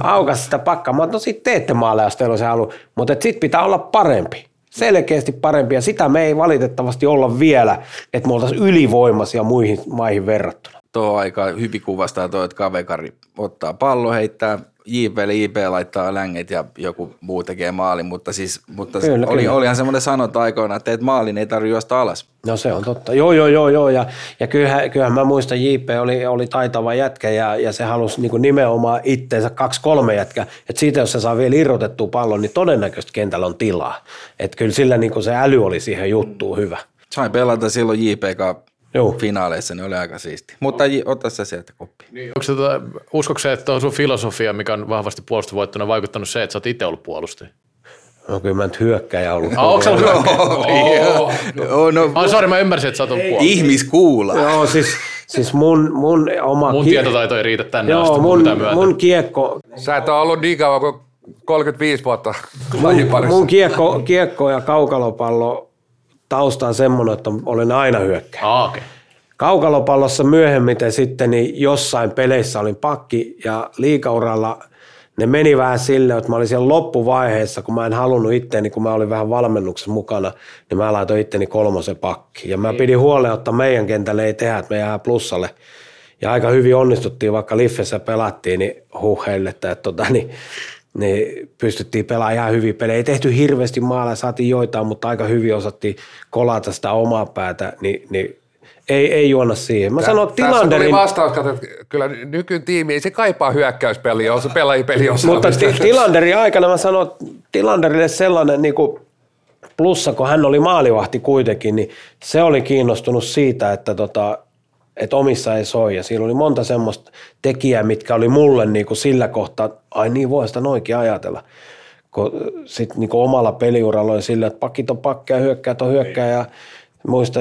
aukasi sitä pakkaa. Mä no sitten teette maaleja, jos teillä on se halu. Mutta sitten pitää olla parempi selkeästi parempi ja sitä me ei valitettavasti olla vielä, että me oltaisiin ylivoimaisia muihin maihin verrattuna. Tuo aika hyvin kuvastaa tuo, että kavekari ottaa pallo, heittää JP, JP laittaa länget ja joku muu tekee maalin, mutta siis mutta kyllä, oli, kyllä. olihan semmoinen sanonta aikoina, että teet maalin, ei tarvitse juosta alas. No se on totta. Joo, joo, joo, joo. Ja, ja kyllähän, kyllähän mä muistan, JP oli, oli taitava jätkä ja, ja se halusi niin kuin nimenomaan itteensä kaksi-kolme jätkä. Että siitä, jos se saa vielä irrotettua pallon, niin todennäköisesti kentällä on tilaa. Että kyllä sillä niin kuin se äly oli siihen juttuun hyvä. Sain pelata silloin JPK Joo. finaaleissa, niin oli aika siisti. Mutta ota sä sieltä koppi. Niin, onko se, tota, uskotko se, että on sun filosofia, mikä on vahvasti puolustuvoittuna, vaikuttanut se, että sä oot itse ollut puolustaja? No kyllä mä nyt hyökkäjä ollut. Ah, onko se ollut hyökkäjä? [laughs] Oh, no, oh, sorry, mä ymmärsin, että sä oot ollut puolustaja. Ihmiskuula. Joo, siis, siis mun, mun oma... Mun kie... tietotaito ei riitä tänne Joo, asti, mun, mun kiekko... Sä et ole ollut niin kauan kuin 35 vuotta mun, mun kiekko, kiekko ja kaukalopallo tausta on semmoinen, että olen aina hyökkäjä. Ah, okay. Kaukalopallossa myöhemmin sitten niin jossain peleissä olin pakki ja liikauralla ne meni vähän silleen, että mä olin siellä loppuvaiheessa, kun mä en halunnut itteeni, kun mä olin vähän valmennuksessa mukana, niin mä laitoin itteni kolmosen pakki. Ja mä niin. pidin huolen, että meidän kentälle ei tehdä, että me jää plussalle. Ja aika hyvin onnistuttiin, vaikka Liffessä pelattiin, niin huheille, että tota, niin, niin pystyttiin pelaamaan ihan hyvin pelejä. Ei tehty hirveästi maaleja, saatiin joitain, mutta aika hyvin osattiin kolata sitä omaa päätä, niin, niin ei, ei juona siihen. Mä sanon, että Tilanderin... Tässä vastaus, että kyllä nykyyn tiimi, ei se kaipaa hyökkäyspeliä, on se pelaajipeli Mutta Tilanderin aikana mä sanon, Tilanderille sellainen niin kuin plussa, kun hän oli maalivahti kuitenkin, niin se oli kiinnostunut siitä, että tota, että omissa ei soi. Ja siinä oli monta semmoista tekijää, mitkä oli mulle niin kuin sillä kohtaa, ai niin voi sitä noinkin ajatella. Sitten niin omalla peliuralla oli sillä, että pakit on pakkeja, hyökkäät on hyökkää ja muista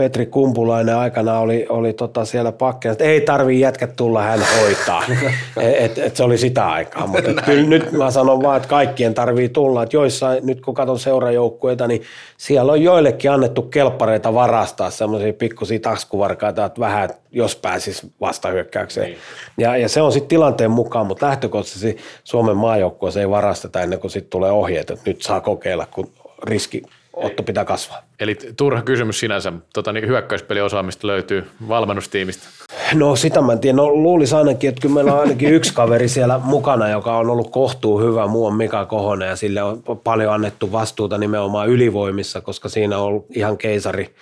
Petri Kumpulainen aikana oli, oli tota siellä pakkina, että ei tarvii jätkät tulla, hän hoitaa. [laughs] et, et se oli sitä aikaa, mutta kyllä nyt mä sanon vaan, että kaikkien tarvii tulla. Et joissain, nyt kun katson seurajoukkueita, niin siellä on joillekin annettu kelppareita varastaa, semmoisia pikkusia taskuvarkaita, että vähän, jos pääsis vastahyökkäykseen. Niin. Ja, ja se on sitten tilanteen mukaan, mutta lähtökohtaisesti Suomen maajoukkueessa ei varasteta ennen kuin sitten tulee ohjeet, että nyt saa kokeilla, kun riski Otto pitää kasvaa. Eli turha kysymys sinänsä. Tota, niin hyökkäyspeliosaamista löytyy valmennustiimistä. No sitä mä en tiedä. No luulisi ainakin, että kyllä meillä on ainakin yksi kaveri siellä mukana, joka on ollut kohtuu hyvä. Muu on Mika Kohonen ja sille on paljon annettu vastuuta nimenomaan ylivoimissa, koska siinä on ollut ihan keisari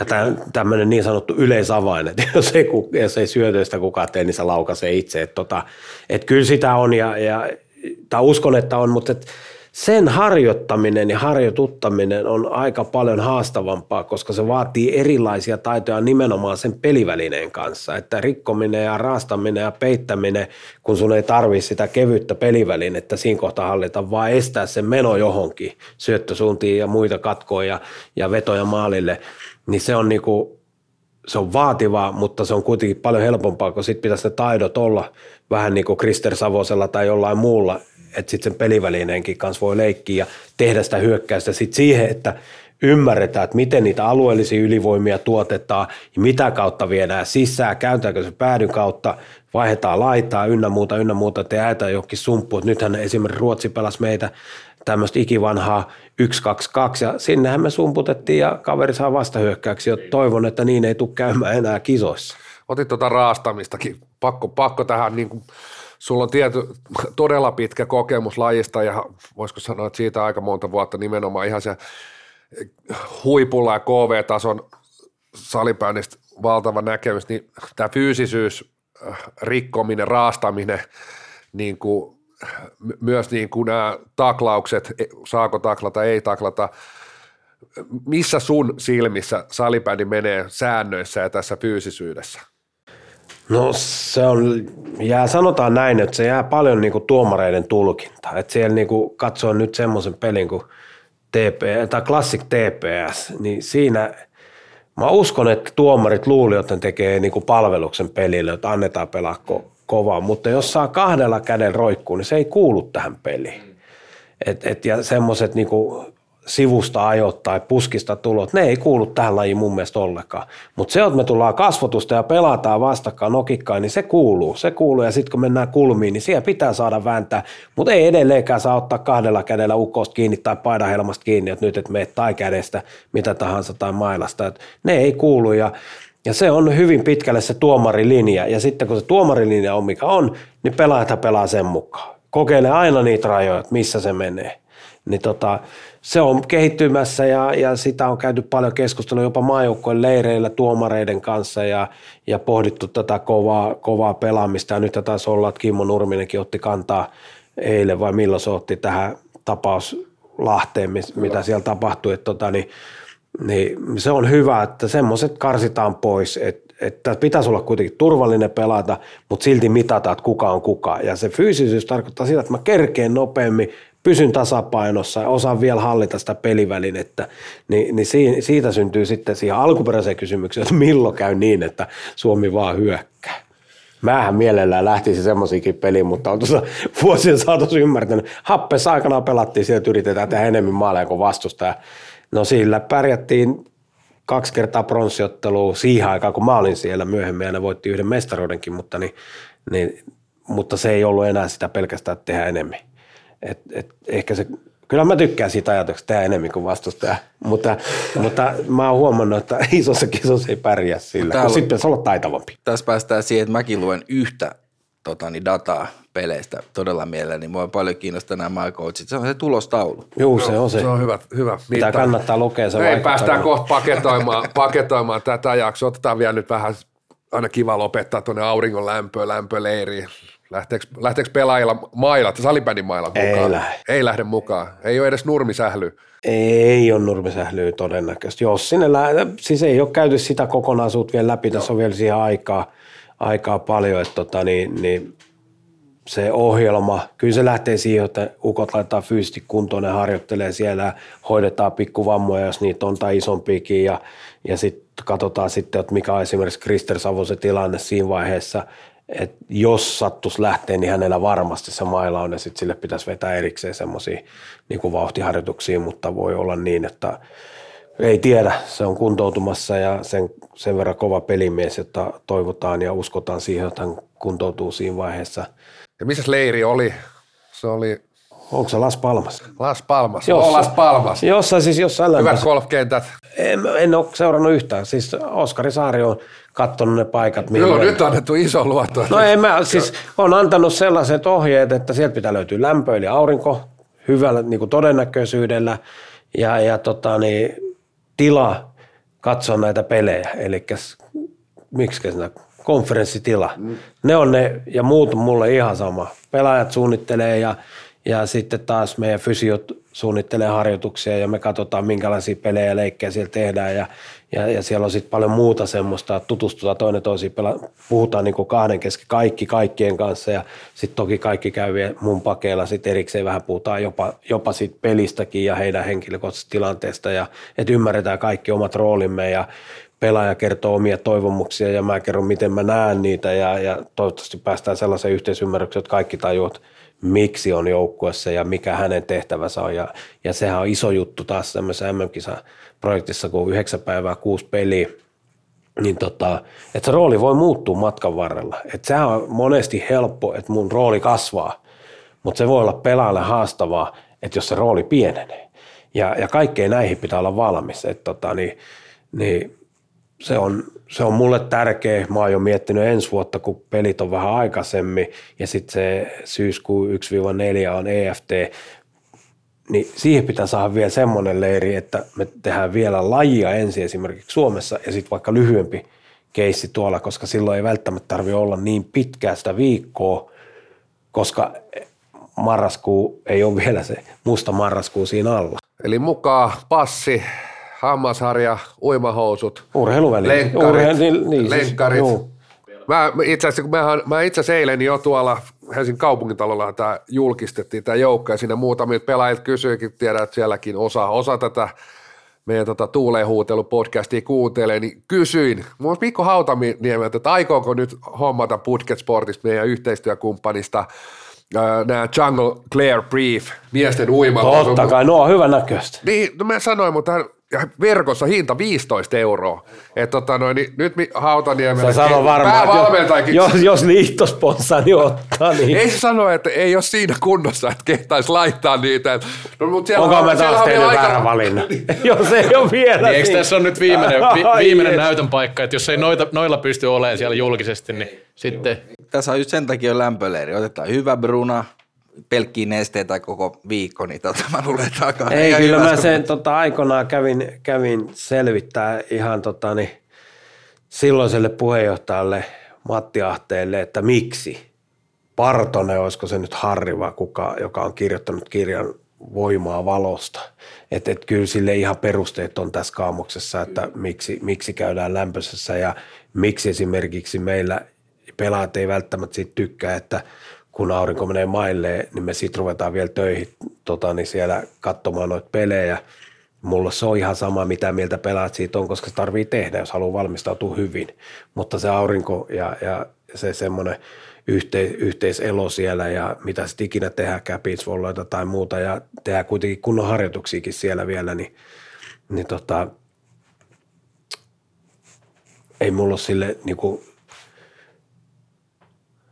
ja tämmöinen niin sanottu yleisavain, että [laughs] jos ei, jos ei syötöistä kukaan tee, niin se laukaisee itse. Että tota, et kyllä sitä on ja, ja tai uskon, että on, mutta et, sen harjoittaminen ja harjoituttaminen on aika paljon haastavampaa, koska se vaatii erilaisia taitoja nimenomaan sen pelivälineen kanssa. Että rikkominen ja raastaminen ja peittäminen, kun sun ei tarvi sitä kevyttä pelivälinettä siinä kohtaa hallita, vaan estää sen meno johonkin syöttösuuntiin ja muita katkoja ja, ja vetoja maalille, niin se on niinku, se on vaativaa, mutta se on kuitenkin paljon helpompaa, kun sitten pitäisi ne taidot olla vähän niin kuin Krister Savosella tai jollain muulla, että sitten sen pelivälineenkin kanssa voi leikkiä ja tehdä sitä hyökkäystä sitten siihen, että ymmärretään, että miten niitä alueellisia ylivoimia tuotetaan ja mitä kautta viedään sisään, käytetäänkö se päädyn kautta, vaihdetaan laitaa ynnä muuta, ynnä muuta, että jäätään johonkin sumppuun. Nythän esimerkiksi Ruotsi pelasi meitä tämmöistä ikivanhaa 1-2-2 ja sinnehän me sumputettiin ja kaveri saa vastahyökkäyksiä. Toivon, että niin ei tule käymään enää kisoissa. Otit tuota raastamistakin. Pakko, pakko tähän, niin kuin, sulla on tiety, todella pitkä kokemus lajista ja voisiko sanoa, että siitä aika monta vuotta nimenomaan ihan se huipulla ja KV-tason salibändistä valtava näkemys, niin tämä fyysisyys, rikkominen, raastaminen, niin kuin, myös niin kuin nämä taklaukset, e, saako taklata, ei taklata, missä sun silmissä salibändi menee säännöissä ja tässä fyysisyydessä? No se on, jää, sanotaan näin, että se jää paljon niin kuin tuomareiden tulkinta. Että siellä niin kuin katsoo nyt semmoisen pelin kuin TP, tai Classic TPS, niin siinä mä uskon, että tuomarit luuli, että ne tekee niin kuin palveluksen pelille, että annetaan pelaa ko- kovaa, mutta jos saa kahdella käden roikkuun, niin se ei kuulu tähän peliin. Et, et, ja semmoiset niin sivusta ajot tai puskista tulot, ne ei kuulu tähän lajiin mun mielestä ollenkaan. Mutta se, että me tullaan kasvotusta ja pelataan vastakkain nokikkaan, niin se kuuluu. Se kuuluu ja sitten kun mennään kulmiin, niin siellä pitää saada vääntää. Mutta ei edelleenkään saa ottaa kahdella kädellä ukosta kiinni tai paidahelmasta kiinni, että nyt et meet tai kädestä, mitä tahansa tai mailasta. Et ne ei kuulu ja ja se on hyvin pitkälle se tuomarilinja. Ja sitten kun se tuomarilinja on mikä on, niin pelaajat pelaa sen mukaan. Kokeile aina niitä rajoja, missä se menee. Niin tota, se on kehittymässä ja, ja sitä on käyty paljon keskustelua jopa maajoukkojen leireillä tuomareiden kanssa ja, ja pohdittu tätä kovaa, kovaa pelaamista. Ja nyt taisi olla, että Kimmo Nurminenkin otti kantaa eilen vai milloin se otti tähän tapaus Lahteen, mitä siellä tapahtui. Että tota, niin, niin se on hyvä, että semmoiset karsitaan pois, että että pitäisi olla kuitenkin turvallinen pelata, mutta silti mitata, että kuka on kuka. Ja se fyysisyys tarkoittaa sitä, että mä kerkeen nopeammin, pysyn tasapainossa ja osaan vielä hallita sitä pelivälinettä, niin, niin siitä syntyy sitten siihen alkuperäiseen kysymykseen, että milloin käy niin, että Suomi vaan hyökkää. Mähän mielellään lähtisi semmoisiakin peliin, mutta on tuossa vuosien saatossa ymmärtänyt. Happessa aikanaan pelattiin, sieltä yritetään tehdä enemmän maaleja kuin vastustaja. No sillä pärjättiin kaksi kertaa pronssiottelua siihen aikaan, kun mä olin siellä myöhemmin ja ne voitti yhden mestaruudenkin, mutta, niin, niin, mutta se ei ollut enää sitä pelkästään tehdä enemmän. Et, et ehkä se, kyllä mä tykkään siitä ajatuksesta tehdä enemmän kuin vastustaja, mutta, mutta mä oon huomannut, että isossa kisossa ei pärjää sillä, kun sitten pitäisi olla taitavampi. Tässä päästään siihen, että mäkin luen yhtä tota, niin dataa peleistä todella mielelläni. Niin mua paljon kiinnostaa nämä coachit. Se on se tulostaulu. Joo, se on se. Se on hyvä. hyvä. Mitä kannattaa lukea. Se Ei, päästään kohta paketoimaan, [laughs] paketoimaan tätä jaksoa. Otetaan vielä nyt vähän, aina kiva lopettaa tuonne auringon lämpöön, lämpöleiriin. Lähteekö, lähteekö pelaajilla mailat, salibändin mailat mukaan? Ei lähde. Ei lähde mukaan. Ei ole edes nurmisähly. Ei ole nurmisählyä todennäköisesti. Jos sinne lähde, siis ei ole käyty sitä kokonaisuutta vielä läpi, tässä on vielä siihen aikaa, aikaa paljon, että tota, niin, niin se ohjelma, kyllä se lähtee siihen, että ukot laittaa fyysisesti kuntoon ja harjoittelee siellä, hoidetaan pikkuvammoja, jos niitä on tai isompiakin ja, ja sitten katsotaan sitten, että mikä on esimerkiksi Krister Savosen tilanne siinä vaiheessa, että jos sattus lähteä, niin hänellä varmasti se maila on ja sitten sille pitäisi vetää erikseen semmoisia niin vauhtiharjoituksia, mutta voi olla niin, että ei tiedä, se on kuntoutumassa ja sen, sen verran kova pelimies, että toivotaan ja uskotaan siihen, että hän kuntoutuu siinä vaiheessa. Ja missä leiri oli? Se oli... Onko se Las Palmas? Las Palmas. Jossa, oh, Las Palmas. Jossain siis jossain Hyvät golfkentät. En, en ole seurannut yhtään. Siis Oskari Saari on katsonut ne paikat. Joo, nyt on annettu iso luotto. No en mä, siis on antanut sellaiset ohjeet, että sieltä pitää löytyä lämpö eli aurinko hyvällä niin kuin todennäköisyydellä ja, ja tota, niin, tila katsoa näitä pelejä. Eli miksi se konferenssitila. Mm. Ne on ne, ja muut on mulle ihan sama. Pelaajat suunnittelee ja, ja sitten taas meidän fysiot suunnittelee harjoituksia ja me katsotaan minkälaisia pelejä ja leikkejä siellä tehdään. Ja, ja, ja siellä on sitten paljon muuta semmoista, että tutustutaan toinen toisiin, pela- puhutaan niin kahden kesken kaikki kaikkien kanssa. Ja sitten toki kaikki käy vielä mun pakeilla, sitten erikseen vähän puhutaan jopa, jopa siitä pelistäkin ja heidän henkilökohtaisesta tilanteesta. Ja että ymmärretään kaikki omat roolimme ja pelaaja kertoo omia toivomuksia ja mä kerron, miten mä näen niitä. Ja, ja toivottavasti päästään sellaiseen yhteisymmärrykseen, että kaikki tajuat, miksi on joukkuessa ja mikä hänen tehtävänsä on. Ja, ja sehän on iso juttu taas tämmöisessä MM-kisa-projektissa, kun yhdeksän päivää, kuusi peliä, niin tota, että se rooli voi muuttua matkan varrella. Että sehän on monesti helppo, että mun rooli kasvaa, mutta se voi olla pelaajalle haastavaa, että jos se rooli pienenee. Ja, ja kaikkeen näihin pitää olla valmis. Että tota, niin, niin se on, se on mulle tärkeä. Mä oon jo miettinyt ensi vuotta, kun pelit on vähän aikaisemmin ja sitten se syyskuu 1-4 on EFT, niin siihen pitää saada vielä semmoinen leiri, että me tehdään vielä lajia ensin esimerkiksi Suomessa ja sitten vaikka lyhyempi keissi tuolla, koska silloin ei välttämättä tarvitse olla niin pitkää sitä viikkoa, koska marraskuu ei ole vielä se musta marraskuu siinä alla. Eli mukaan passi, hammasharja, uimahousut, Urheiluvälineet. lenkkarit, Urhe- niin, niin, siis, lenkkarit. juu. Mä itse asiassa, kun mähän, mä itse asiassa eilen jo tuolla Helsingin kaupungintalolla tämä julkistettiin tämä joukko ja siinä muutamilta pelaajilta kysyikin, tiedän, että sielläkin osa, osa tätä meidän tota, Tuuleen huutelu podcastia kuuntelee, niin kysyin muun Mikko Hautaniemeltä, että aikooko nyt hommata Putket Sportista meidän yhteistyökumppanista nämä Jungle Clear Brief, miesten uimahousut. Totta kai, no on hyvän näköistä. Niin, no mä sanoin, mutta hän- verkossa hinta 15 euroa. Et tota noin, niin nyt mi- Hautaniemellä päävalmentajakin, jos, jos liitto sponsaa, niin ottaa. Niin. ei sano, että ei ole siinä kunnossa, että kehtaisi laittaa niitä. No, mutta siellä Onko on, me taas tehnyt aika- väärän valinnan? [laughs] jos ei ole vielä. Niin, eikö niin- tässä on nyt viimeinen, vi, viimeinen näytön paikka, että jos ei noita, noilla pysty olemaan siellä julkisesti, niin sitten Tässä on just sen takia lämpöleiri. Otetaan hyvä bruna, pelkkiä nesteitä koko viikko, niin tota, mä luulen, että alkaa Ei, kyllä mä sen tota, aikoinaan kävin, kävin selvittää ihan tota, niin, silloiselle puheenjohtajalle Matti Ahteelle, että miksi Partonen, olisiko se nyt Harri vai kuka, joka on kirjoittanut kirjan voimaa valosta. Että et kyllä sille ihan perusteet on tässä kaamoksessa, että miksi, miksi käydään lämpöisessä ja miksi esimerkiksi meillä pelaajat ei välttämättä siitä tykkää, että kun aurinko menee mailleen, niin me sitten ruvetaan vielä töihin tota, niin siellä katsomaan noita pelejä. Mulla se on ihan sama, mitä mieltä pelaat siitä on, koska se tarvii tehdä, jos haluaa valmistautua hyvin. Mutta se aurinko ja, ja se semmoinen yhteis, yhteiselo siellä ja mitä sitten ikinä tehdäänkään, beachvolloita tai muuta ja tehdään kuitenkin kunnon harjoituksiakin siellä vielä, niin, niin tota, ei mulla ole sille niin kuin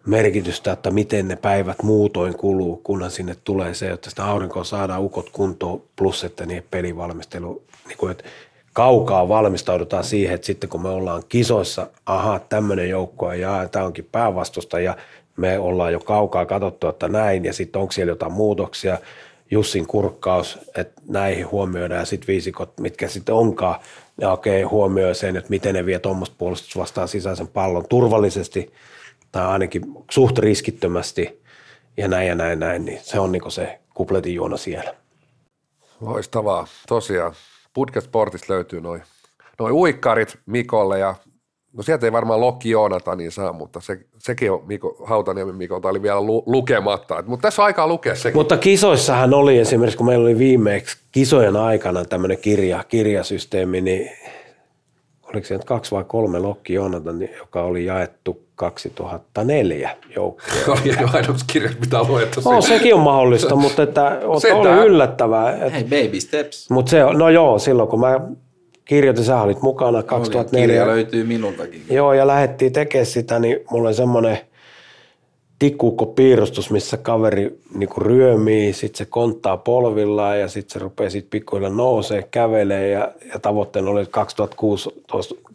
merkitystä, että miten ne päivät muutoin kuluu, kunhan sinne tulee se, että sitä aurinkoa saadaan ukot kuntoon, plus että niiden pelivalmistelu, niin kuin, että kaukaa valmistaudutaan siihen, että sitten kun me ollaan kisoissa, aha, tämmöinen joukko ja tämä onkin päävastusta ja me ollaan jo kaukaa katsottu, että näin ja sitten onko siellä jotain muutoksia, Jussin kurkkaus, että näihin huomioidaan ja sitten viisikot, mitkä sitten onkaan, ne okei huomioi sen, että miten ne vie tuommoista puolustus vastaan sisäisen pallon turvallisesti tai ainakin suht riskittömästi ja näin ja näin näin, niin se on niinku se kupletin juona siellä. Loistavaa, tosiaan. Putket Sportista löytyy noin noi uikkarit Mikolle ja no sieltä ei varmaan Lokki Joonatanin saa, mutta se, sekin on Miko, Hautaniemen Mikolta oli vielä lu, lukematta. Et, mutta tässä on aikaa lukea sekin. Mutta kisoissahan oli esimerkiksi, kun meillä oli viimeksi kisojen aikana tämmöinen kirja, kirjasysteemi, niin oliko se nyt kaksi vai kolme Lokki Joonatan, joka oli jaettu 2004 joukkoon. oli ainouskirjat, mitä on luettu. No, sekin on mahdollista, mutta että Sentään. oli yllättävää. Että, Hei, baby steps. mutta se, no joo, silloin kun mä kirjoitin, sä olit mukana Kirja 2004. löytyy minultakin. Joo, ja lähdettiin tekemään sitä, niin mulla oli semmoinen tikkuukko-piirustus, missä kaveri niinku ryömii, sitten se konttaa polvillaan ja sitten se rupeaa sitten pikkuhiljaa nousee, kävelee ja, ja tavoitteena oli, että 2006,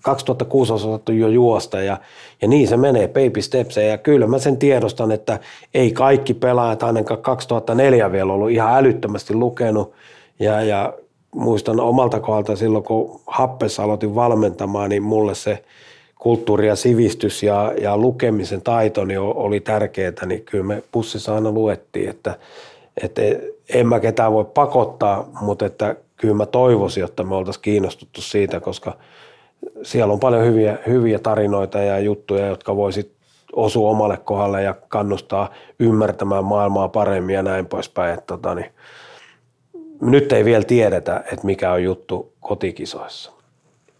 2006 olisi osattu jo juosta ja, ja niin se menee, baby steps. Ja kyllä mä sen tiedostan, että ei kaikki pelaajat ainakaan 2004 vielä ollut ihan älyttömästi lukenut ja, ja muistan omalta kohdalta silloin, kun Happessa aloitin valmentamaan, niin mulle se kulttuuri ja sivistys ja, ja lukemisen taito niin oli tärkeää, niin kyllä me pussissa aina luettiin, että, että en mä ketään voi pakottaa, mutta että kyllä mä toivoisin, että me oltaisiin kiinnostuttu siitä, koska siellä on paljon hyviä, hyviä tarinoita ja juttuja, jotka voisit osua omalle kohdalle ja kannustaa ymmärtämään maailmaa paremmin ja näin poispäin. Että tota, niin, nyt ei vielä tiedetä, että mikä on juttu kotikisoissa.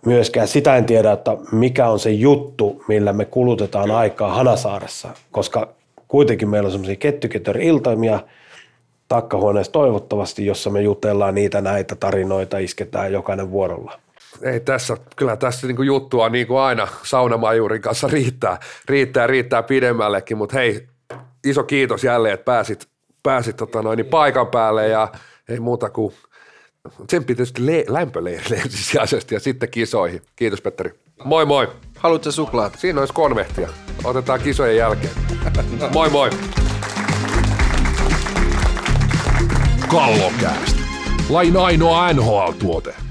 Myöskään sitä en tiedä, että mikä on se juttu, millä me kulutetaan aikaa Hanasaaressa, koska kuitenkin meillä on semmoisia kettyketer-iltamia takkahuoneessa toivottavasti, jossa me jutellaan niitä näitä tarinoita, isketään jokainen vuorolla. Ei tässä, kyllä tässä niinku juttua niin kuin aina saunamajurin kanssa riittää, riittää, riittää pidemmällekin, mutta hei, iso kiitos jälleen, että pääsit, pääsit tota noin, niin paikan päälle ja ei muuta kuin sen tietysti le- lämpöleirille ensisijaisesti ja sitten kisoihin. Kiitos Petteri. Moi moi. Haluatko suklaat? Siinä olisi konvehtia. Otetaan kisojen jälkeen. moi moi. Kallokäästä. Lain ainoa NHL-tuote.